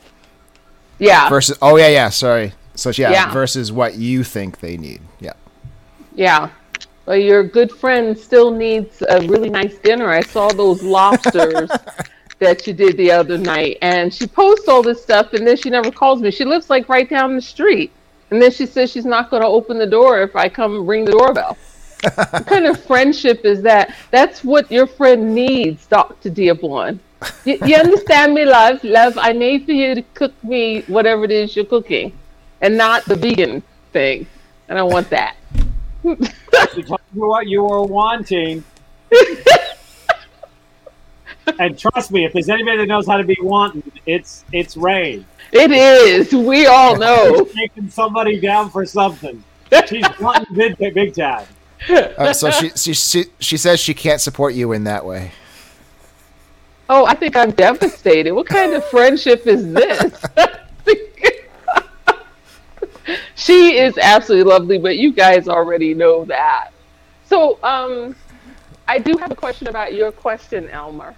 Speaker 3: Yeah,
Speaker 2: Versus, oh yeah, yeah. Sorry. So yeah,
Speaker 3: Yeah.
Speaker 2: versus what you think they need. Yeah.
Speaker 3: yeah. Well, your good friend still needs a really nice dinner. I saw those lobsters <laughs> that you did the other night, and she posts all this stuff, and then she never calls me. She lives like right down the street, and then she says she's not going to open the door if I come ring the doorbell. What kind of friendship is that? That's what your friend needs, Dr. Dearborn. You, you understand me, love? Love, I need for you to cook me whatever it is you're cooking, and not the vegan thing. And I don't want that.
Speaker 4: Told you what you were wanting. <laughs> and trust me, if there's anybody that knows how to be wanting, it's it's Rain.
Speaker 3: It is. We all know.
Speaker 4: Taking somebody down for something. <laughs> She's wanting big, big time. <laughs>
Speaker 2: Uh, so she, she she she says she can't support you in that way.
Speaker 3: Oh, I think I'm devastated. What kind of friendship is this? <laughs> she is absolutely lovely, but you guys already know that. So, um, I do have a question about your question, Elmer.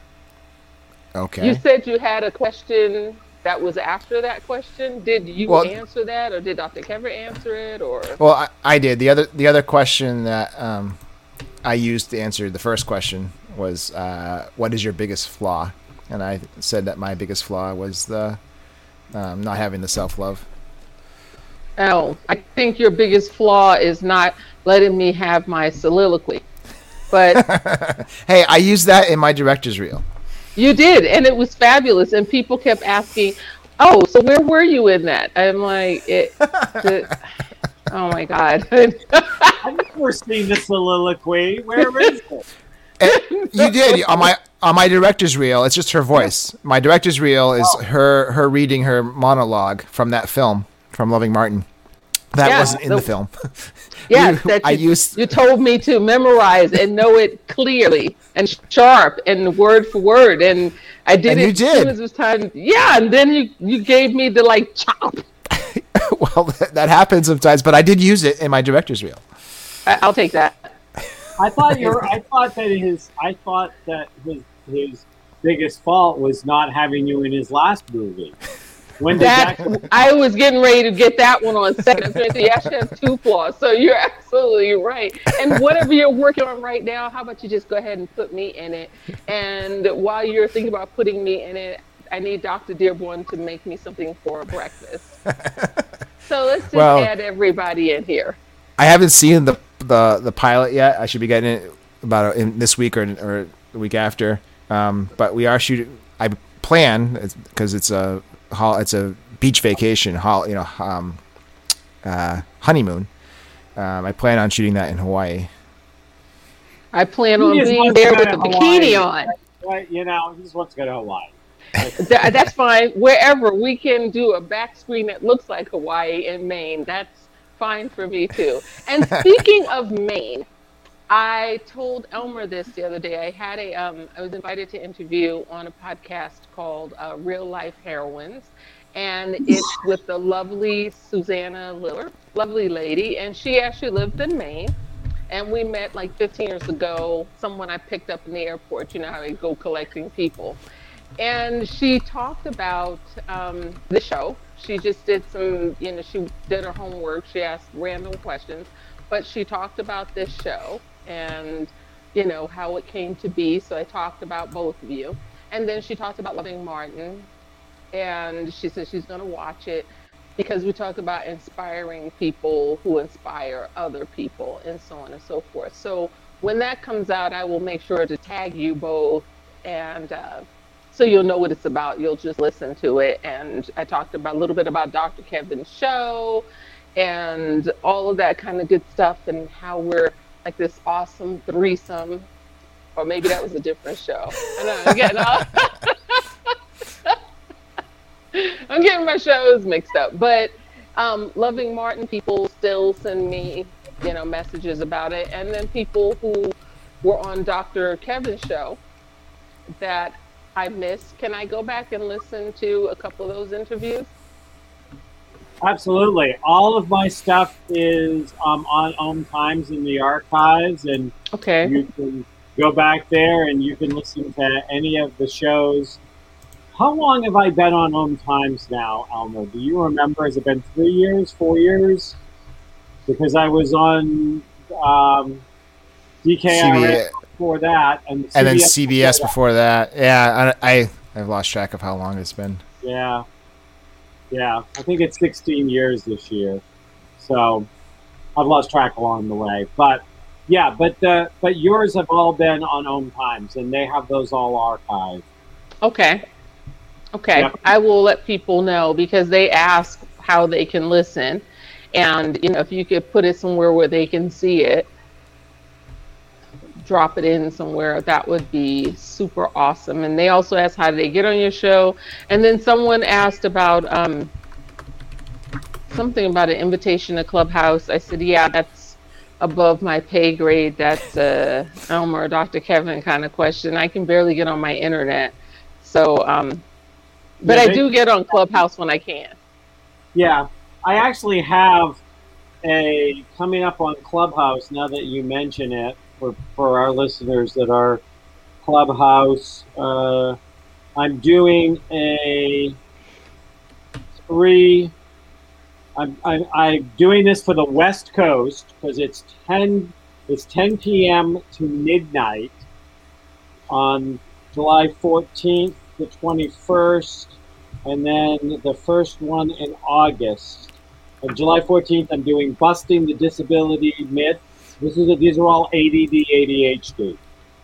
Speaker 2: Okay.
Speaker 3: You said you had a question that was after that question. Did you
Speaker 2: Well-
Speaker 3: answer that, or did Dr. Kevin answer it, or?
Speaker 2: Well, I, I did. The other the other question that um, I used to answer the first question was, uh, "What is your biggest flaw?" And I said that my biggest flaw was the um, not having the self love.
Speaker 3: Oh, I think your biggest flaw is not letting me have my soliloquy. But <laughs>
Speaker 2: Hey, I used that in my director's reel.
Speaker 3: You did, and it was fabulous. And people kept asking, "Oh, so where were you in that?" I'm like, it, <laughs> the, "Oh my god." <laughs>
Speaker 4: I've never seen the soliloquy. Where is it?
Speaker 2: And you did on my on my director's reel. It's just her voice. My director's reel is oh. her her reading her monologue from that film from Loving Martin. That
Speaker 3: Yeah,
Speaker 2: wasn't in the,
Speaker 3: the-
Speaker 2: film. <laughs>
Speaker 3: Yes, <laughs>
Speaker 2: We-
Speaker 3: that
Speaker 2: I
Speaker 3: you,
Speaker 2: used-
Speaker 3: you told me to memorize and know it clearly and sharp and word for word, and I did
Speaker 2: And
Speaker 3: it
Speaker 2: you
Speaker 3: as soon
Speaker 2: did.
Speaker 3: as it was time. Yeah, and then you you gave me the like chop. <laughs>
Speaker 2: well, that, that happens sometimes, but I did use it in my director's reel.
Speaker 3: I, I'll take that.
Speaker 4: I thought you're. I thought that his. I thought that his his biggest fault was not having you in his last movie. When did
Speaker 3: That
Speaker 4: that?
Speaker 3: I was getting ready to get that one on set. I was going to say, yeah, she has two flaws. So you're absolutely right. And whatever you're working on right now, how about you just go ahead and put me in it? And while you're thinking about putting me in it, I need Dr. Dearborn to make me something for breakfast. <laughs> so let's just
Speaker 2: Well-
Speaker 3: add everybody in here.
Speaker 2: I haven't seen the the the pilot yet. I should be getting it about in this week or or the week after. Um, but we are shooting. I plan because it's a hol- it's a beach vacation, hol- you know, um, uh, honeymoon. Um, I plan on shooting that in Hawaii.
Speaker 3: I plan
Speaker 4: He
Speaker 3: on being there with
Speaker 4: to
Speaker 3: a bikini
Speaker 4: Hawaii.
Speaker 3: on.
Speaker 4: Right, you know, he just wants to go to Hawaii. <laughs>
Speaker 3: Th- that's fine. Wherever we can do a back screen that looks like Hawaii in Maine, that's fine for me too. And speaking of Maine, I told Elmer this the other day. I had a, um, I was invited to interview on a podcast called uh, Real Life Heroines, and it's <laughs> with the lovely Susanna Liller, lovely lady, and she actually lived in Maine. And we met like 15 years ago. Someone I picked up in the airport. You know how they go collecting people and she talked about um, the show. She just did some, you know, she did her homework. She asked random questions, but she talked about this show and, you know, how it came to be. So I talked about both of you. And then she talked about Loving Martin. And she said she's going to watch it because we talk about inspiring people who inspire other people and so on and so forth. So when that comes out, I will make sure to tag you both and, uh, so you'll know what it's about. You'll just listen to it. And I talked about a little bit about Dr. Kevin's show and all of that kind of good stuff and how we're like this awesome threesome. Or maybe that was a different show. I know, I'm getting, all, <laughs> I'm getting my shows mixed up. But um, Loving Martin, people still send me, you know, messages about it. And then people who were on Dr. Kevin's show that I missed. Can I go back and listen to a couple of those interviews?
Speaker 4: Absolutely. All of my stuff is um, on Om Times in the archives, and
Speaker 3: Okay.
Speaker 4: you can go back there and you can listen to any of the shows. How long have I been on Om Times now, Elmer? Do you remember? Has it been three years, four years? Because I was on um, DKRS
Speaker 2: CBS.
Speaker 4: before that, and
Speaker 2: and then
Speaker 4: CBS
Speaker 2: CBS
Speaker 4: that.
Speaker 2: before that. Yeah, I, I I've lost track of how long it's been.
Speaker 4: Yeah. Yeah. I think it's 16 years this year. So I've lost track along the way. But yeah, but the but yours have all been on Om Times and they have those all archived.
Speaker 3: Okay. Okay.
Speaker 4: Yep.
Speaker 3: I will let people know because they ask how they can listen. And, you know, if you could put it somewhere where they can see it, drop it in somewhere, that would be super awesome. And they also asked how did they get on your show. And then someone asked about um, something about an invitation to Clubhouse. I said, yeah, that's above my pay grade. That's a Elmer or Dr. Kevin kind of question. I can barely get on my internet. So, um, but
Speaker 4: Yeah,
Speaker 3: I do get on Clubhouse when I can.
Speaker 4: Yeah. I actually have a coming up on Clubhouse now that you mention it for, for our listeners that are Clubhouse. Uh, I'm doing a three. I'm, I'm, I'm doing this for the West Coast because it's 10 it's 10 p.m. to midnight on July 14th, the 21st, and then the first one in August. On July 14th, I'm doing Busting the Disability Myth. This is a, these are all ADD, ADHD.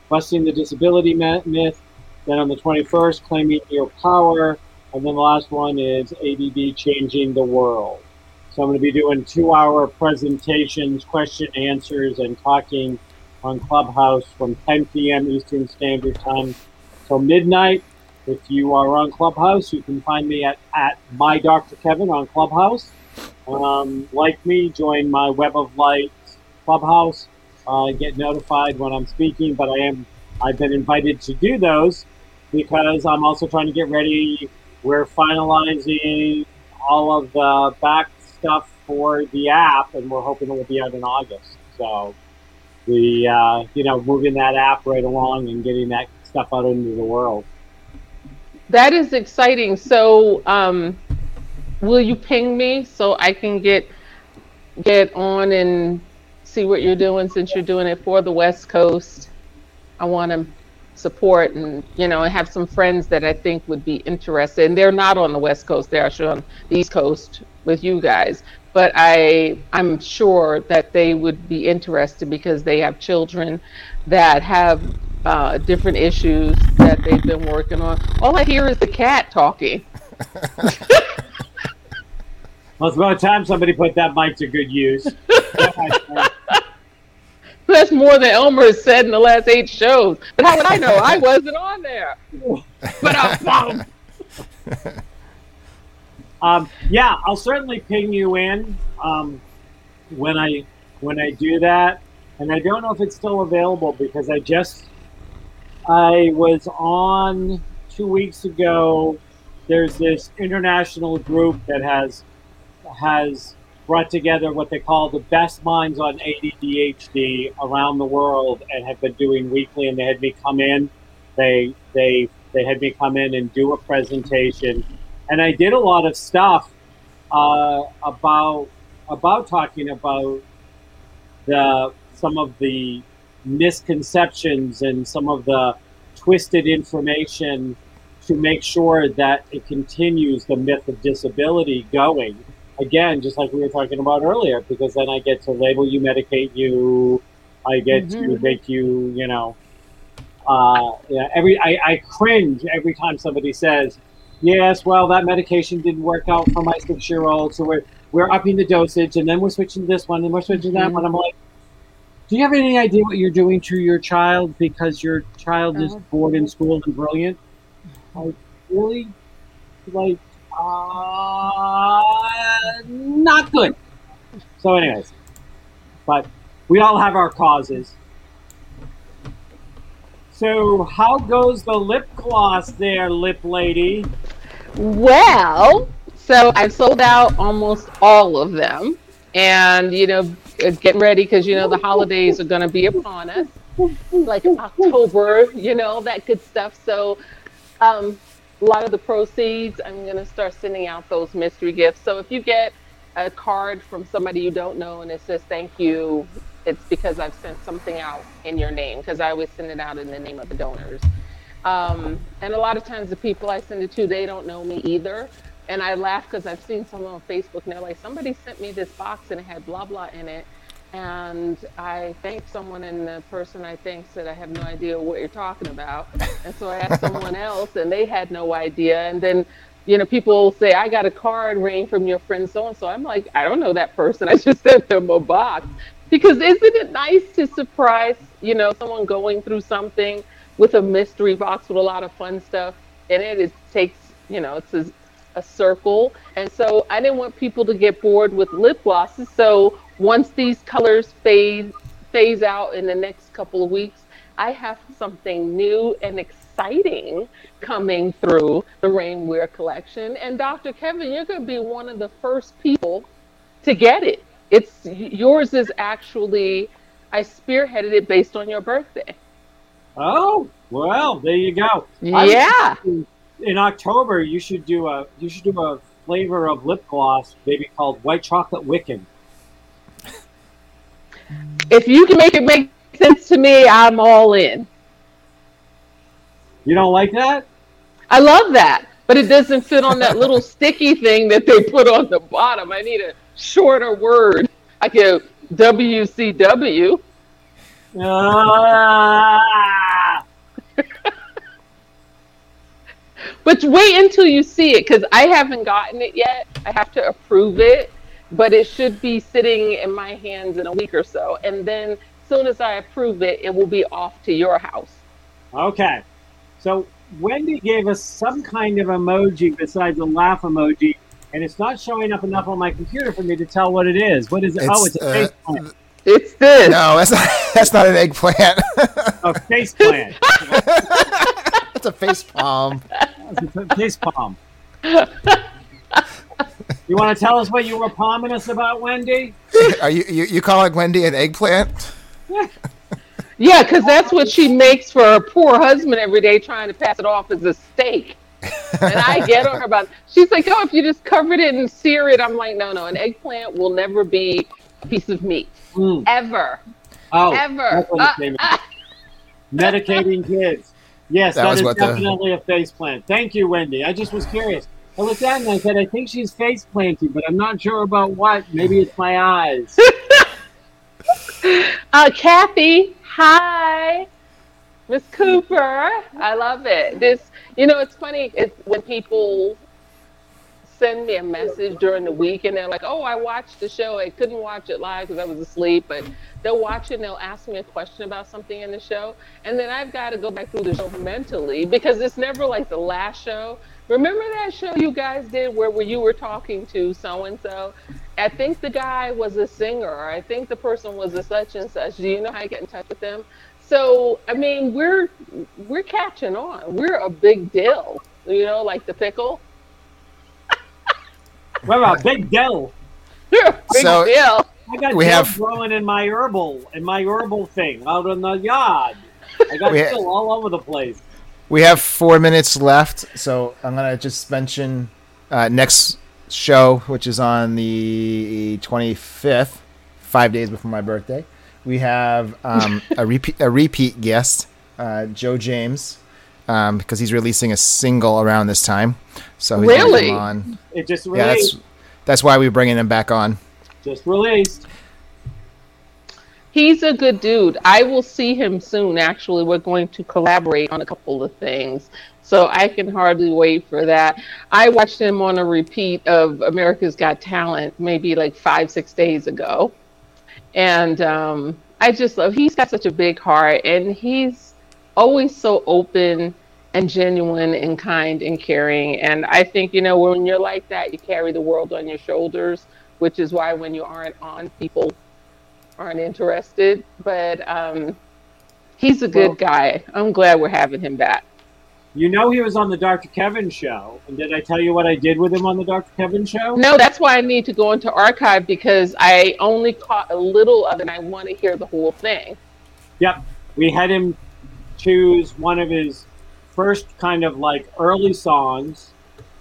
Speaker 4: Busting the Disability Myth. Then on the 21st, Claiming Your Power. And then the last one is ADD Changing the World. So I'm going to be doing two hour presentations, question answers, and talking on Clubhouse from 10 p.m. Eastern Standard Time till midnight. If you are on Clubhouse, you can find me at, at my Dr. Kevin on Clubhouse. Um, like me, join my Web of Light Clubhouse. Uh, get notified when I'm speaking, but I am I've been invited to do those because I'm also trying to get ready. We're finalizing all of the back stuff for the app, and we're hoping it will be out in August. So the uh, you know moving that app right along and getting that stuff out into the world.
Speaker 3: That is exciting. So, um, will you ping me so I can get get on and see what you're doing since you're doing it for the West Coast? I want to support and you know have some friends that I think would be interested. And they're not on the West Coast; they're actually on the East Coast with you guys. But I I'm sure that they would be interested because they have children that have uh, different issues that they've been working on. All I hear is the cat talking. <laughs> <laughs>
Speaker 4: Well, it's about time somebody put that mic to good use. <laughs>
Speaker 3: That's more than Elmer has said in the last eight shows. But how would I know? I wasn't on there. But <laughs> I'm
Speaker 4: um, yeah, I'll certainly ping you in um, when I when I do that. And I don't know if it's still available because I just I was on two weeks ago. There's this international group that has has brought together what they call the best minds on ADHD around the world and have been doing weekly. And they had me come in. They they they had me come in and do a presentation, and I did a lot of stuff uh, about about talking about the some of the misconceptions and some of the twisted information to make sure that it continues the myth of disability going again, just like we were talking about earlier, because then I get to label you, medicate you, I get mm-hmm. to make you, you know, uh, yeah, every I, I cringe every time somebody says, "Yes, well, that medication didn't work out for my six-year-old, so we're we're upping the dosage, and then we're switching to this one, and we're switching to that one." I'm like, "Do you have any idea what you're doing to your child because your child is uh-huh. bored in school and brilliant?" Like, really? Like, uh, not good. So, anyways, but we all have our causes. So, how goes the lip gloss there, lip lady?
Speaker 3: Well, so I've sold out almost all of them. And, you know, getting ready because, you know, the holidays are going to be upon us, like October, you know, that good stuff. So, um, a lot of the proceeds, I'm going to start sending out those mystery gifts. So if you get a card from somebody you don't know and it says thank you, it's because I've sent something out in your name because I always send it out in the name of the donors. Um, and a lot of times the people I send it to, they don't know me either. And I laugh because I've seen someone on Facebook and they're like, somebody sent me this box and it had blah, blah in it and I thanked someone, and the person I thanked said, I have no idea what you're talking about. And so I asked <laughs> someone else, and they had no idea. And then, you know, people say, I got a card ring from your friend so and so. I'm like, I don't know that person. <laughs> I just sent them a box. Because isn't it nice to surprise, you know, someone going through something with a mystery box with a lot of fun stuff in it? It takes, you know, it's a, circle. And so I didn't want people to get bored with lip glosses. So once these colors fade phase out in the next couple of weeks, I have something new and exciting coming through the Rainwear collection. And Dr. Kevin, you're going to be one of the first people to get it. It's yours is actually I spearheaded it based on your birthday.
Speaker 4: Oh, well, there you go.
Speaker 3: Yeah.
Speaker 4: In October, you should do a you should do a flavor of lip gloss, maybe called white chocolate Wiccan.
Speaker 3: If you can make it make sense to me, I'm all in.
Speaker 4: You don't like that?
Speaker 3: I love that, but it doesn't fit on that little <laughs> sticky thing that they put on the bottom. I need a shorter word. I can WCW. Ah. But wait until you see it because I haven't gotten it yet. I have to approve it but it should be sitting in my hands in a week or so. And then as soon as I approve it, it will be off to your house.
Speaker 4: Okay. So Wendy gave us some kind of emoji besides a laugh emoji, and it's not showing up enough on my computer for me to tell what it is. What is it? It's, oh, it's a uh, face plant.
Speaker 3: It's this.
Speaker 2: No, that's not. <laughs> That's not an eggplant.
Speaker 4: a face plant. <laughs>
Speaker 2: that's a face palm.
Speaker 4: A <laughs> face palm. You want to tell us what you were palming us about, Wendy? <laughs>
Speaker 2: Are you you, you calling Wendy an eggplant? <laughs>
Speaker 3: Yeah, because that's what she makes for her poor husband every day, trying to pass it off as a steak. and I get on her about. It. She's like, "Oh, if you just covered it and sear it," I'm like, "No, no, an eggplant will never be a piece of meat
Speaker 4: Mm.
Speaker 3: ever,
Speaker 4: Oh,
Speaker 3: ever."
Speaker 4: that's what it
Speaker 3: Uh, uh,
Speaker 4: medicating kids. Yes,
Speaker 2: That
Speaker 4: that
Speaker 2: was
Speaker 4: is
Speaker 2: what the-
Speaker 4: definitely a face plant. Thank you, Wendy. I just was curious. I looked at and I said, I think she's face planting, but I'm not sure about what. Maybe it's my eyes. <laughs>
Speaker 3: Uh, Kathy, hi. Miss Cooper, I love it. This, you know, it's funny. It's when people send me a message during the week and they're like, "Oh, I watched the show. I couldn't watch it live because I was asleep, but they'll watch it and they'll ask me a question about something in the show, and then I've got to go back through the show mentally because it's never like the last show. Remember that show you guys did where, where you were talking to so and so? I think the guy was a singer. Or I think the person was a such and such. Do you know how to get in touch with them? So I mean, we're we're catching on. We're a big deal. You know, like the pickle.
Speaker 4: What about Big Dell?
Speaker 3: We're big
Speaker 2: So-
Speaker 3: deal.
Speaker 4: I got
Speaker 2: We
Speaker 4: dill
Speaker 2: have-
Speaker 4: growing in my herbal in my herbal thing out in the yard. I got
Speaker 2: We ha-
Speaker 4: all over the place.
Speaker 2: We have four minutes left, so I'm gonna just mention uh, next show, which is on the 25th, five days before my birthday. We have um, a repeat a repeat guest, uh, Joe James, um, because he's releasing a single around this time. So he's gonna
Speaker 3: Really?
Speaker 2: come on.
Speaker 4: It just released.
Speaker 2: Yeah, that's that's why we're bringing him back on.
Speaker 4: just released.
Speaker 3: He's a good dude. I will see him soon. Actually, we're going to collaborate on a couple of things. So I can hardly wait for that. I watched him on a repeat of America's Got Talent maybe like five, six days ago. And um, I just love, he's got such a big heart and he's always so open and genuine and kind and caring. And I think, you know, when you're like that, you carry the world on your shoulders, which is why when you aren't on, people aren't interested. But um, he's a good
Speaker 4: Well-
Speaker 3: guy. I'm glad we're having him back.
Speaker 4: You know he was on the Dr. Kevin show. And did I tell you what I did with him on the Dr. Kevin show?
Speaker 3: No, that's why I need to go into archive because I only caught a little of it and I want to hear the whole thing.
Speaker 4: Yep. We had him choose one of his first kind of like early songs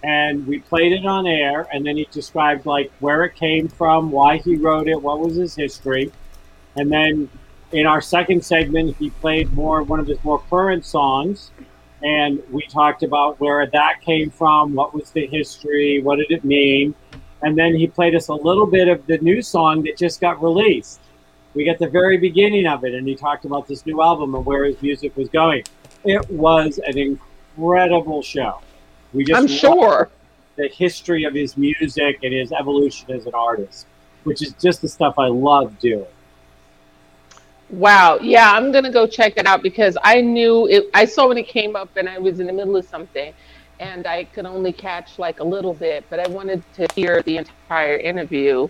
Speaker 4: and we played it on air and then he described like where it came from, why he wrote it, what was his history. And then in our second segment he played more one of his more current songs and we talked about where that came from, what was the history, what did it mean. And then he played us a little bit of the new song that just got released we got the very beginning of it and he talked about this new album and where his music was going it was an incredible show we just
Speaker 3: I'm sure.
Speaker 4: the history of his music and his evolution as an artist which is just the stuff i love doing
Speaker 3: Wow. Yeah, I'm gonna go check it out because I knew it. I saw when it came up and I was in the middle of something, and I could only catch like a little bit. But I wanted to hear the entire interview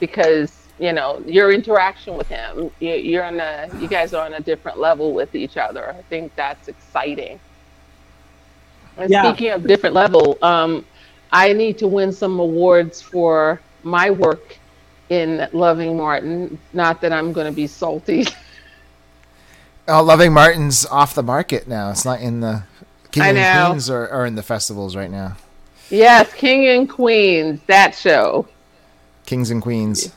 Speaker 3: because you know your interaction with him. You, you're on a. You guys are on a different level with each other. I think that's exciting. And
Speaker 4: Yeah.
Speaker 3: speaking of different level, um, I need to win some awards for my work in Loving Martin. Not that I'm going to be salty. <laughs>
Speaker 2: Oh, Loving Martin's off the market now. It's not in the King
Speaker 3: I
Speaker 2: and
Speaker 3: know.
Speaker 2: Queens or, or in the festivals right now.
Speaker 3: yes, King and Queens, that show.
Speaker 2: Kings and Queens.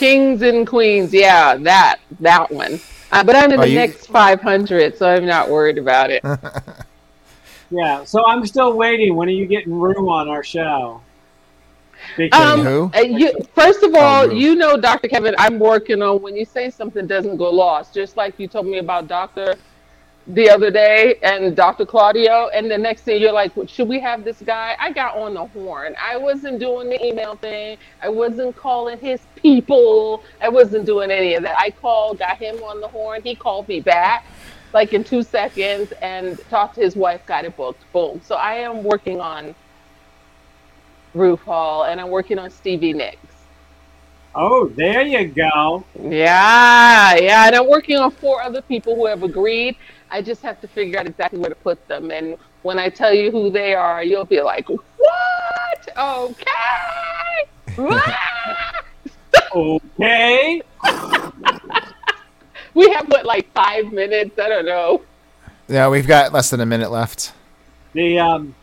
Speaker 3: Kings and Queens, yeah, that that one. Uh, but I'm in
Speaker 2: Oh,
Speaker 3: the
Speaker 2: you-
Speaker 3: next 500, so I'm not worried about it. <laughs>
Speaker 4: yeah so i'm still waiting when are you getting room on our show Because-
Speaker 3: Um,
Speaker 2: who?
Speaker 3: uh, you, first of all,
Speaker 2: Ruth.
Speaker 3: you know, Dr. Kevin, I'm working on when you say something doesn't go lost, just like you told me about Dr. the other day and Dr. Claudio, and the next thing you're like, should we have this guy? I got on the horn. I wasn't doing the email thing. I wasn't calling his people. I wasn't doing any of that. I called, got him on the horn. He called me back like in two seconds and talked to his wife, got it booked. Boom. So I am working on Roof Hall and I'm working on Stevie Nicks.
Speaker 4: oh there you go
Speaker 3: Yeah, yeah, and I'm working on four other people who have agreed. I just have to figure out exactly where to put them. And when I tell you who they are, you'll be like, "What? Okay." What?"
Speaker 4: okay <laughs>
Speaker 3: we have what, like five minutes? I don't know.
Speaker 2: Yeah, we've got less than a minute left.
Speaker 4: the um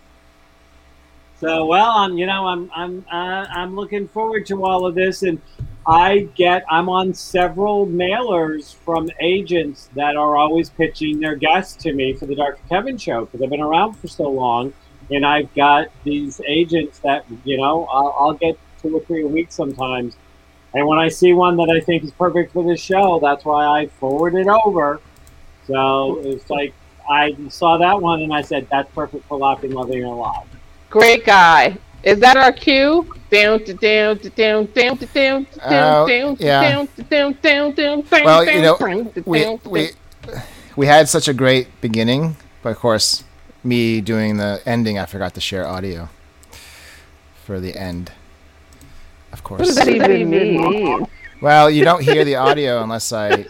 Speaker 4: So well, I'm you know I'm I'm uh, I'm looking forward to all of this, and I get I'm on several mailers from agents that are always pitching their guests to me for the Dr. Kevin show because I've been around for so long, and I've got these agents that you know I'll, I'll get two or three a week sometimes, and when I see one that I think is perfect for this show, that's why I forward it over. So it's like I saw that one and I said that's perfect for laughing, loving, and alive.
Speaker 3: Great guy. Is that our cue? Down, to down, to down, down, to down, to
Speaker 2: Uh,
Speaker 3: down, down, down, to down, down, down, down,
Speaker 2: Well, you
Speaker 3: down,
Speaker 2: know, we we
Speaker 3: down.
Speaker 2: we had such a great beginning, but of course, me doing the ending, I forgot to share audio for the end. Of
Speaker 3: What does
Speaker 2: course.
Speaker 3: that even mean?
Speaker 2: Well, you don't hear the audio unless I.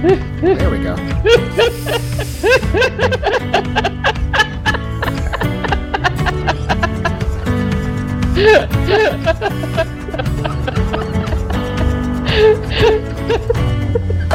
Speaker 2: there we go. <laughs>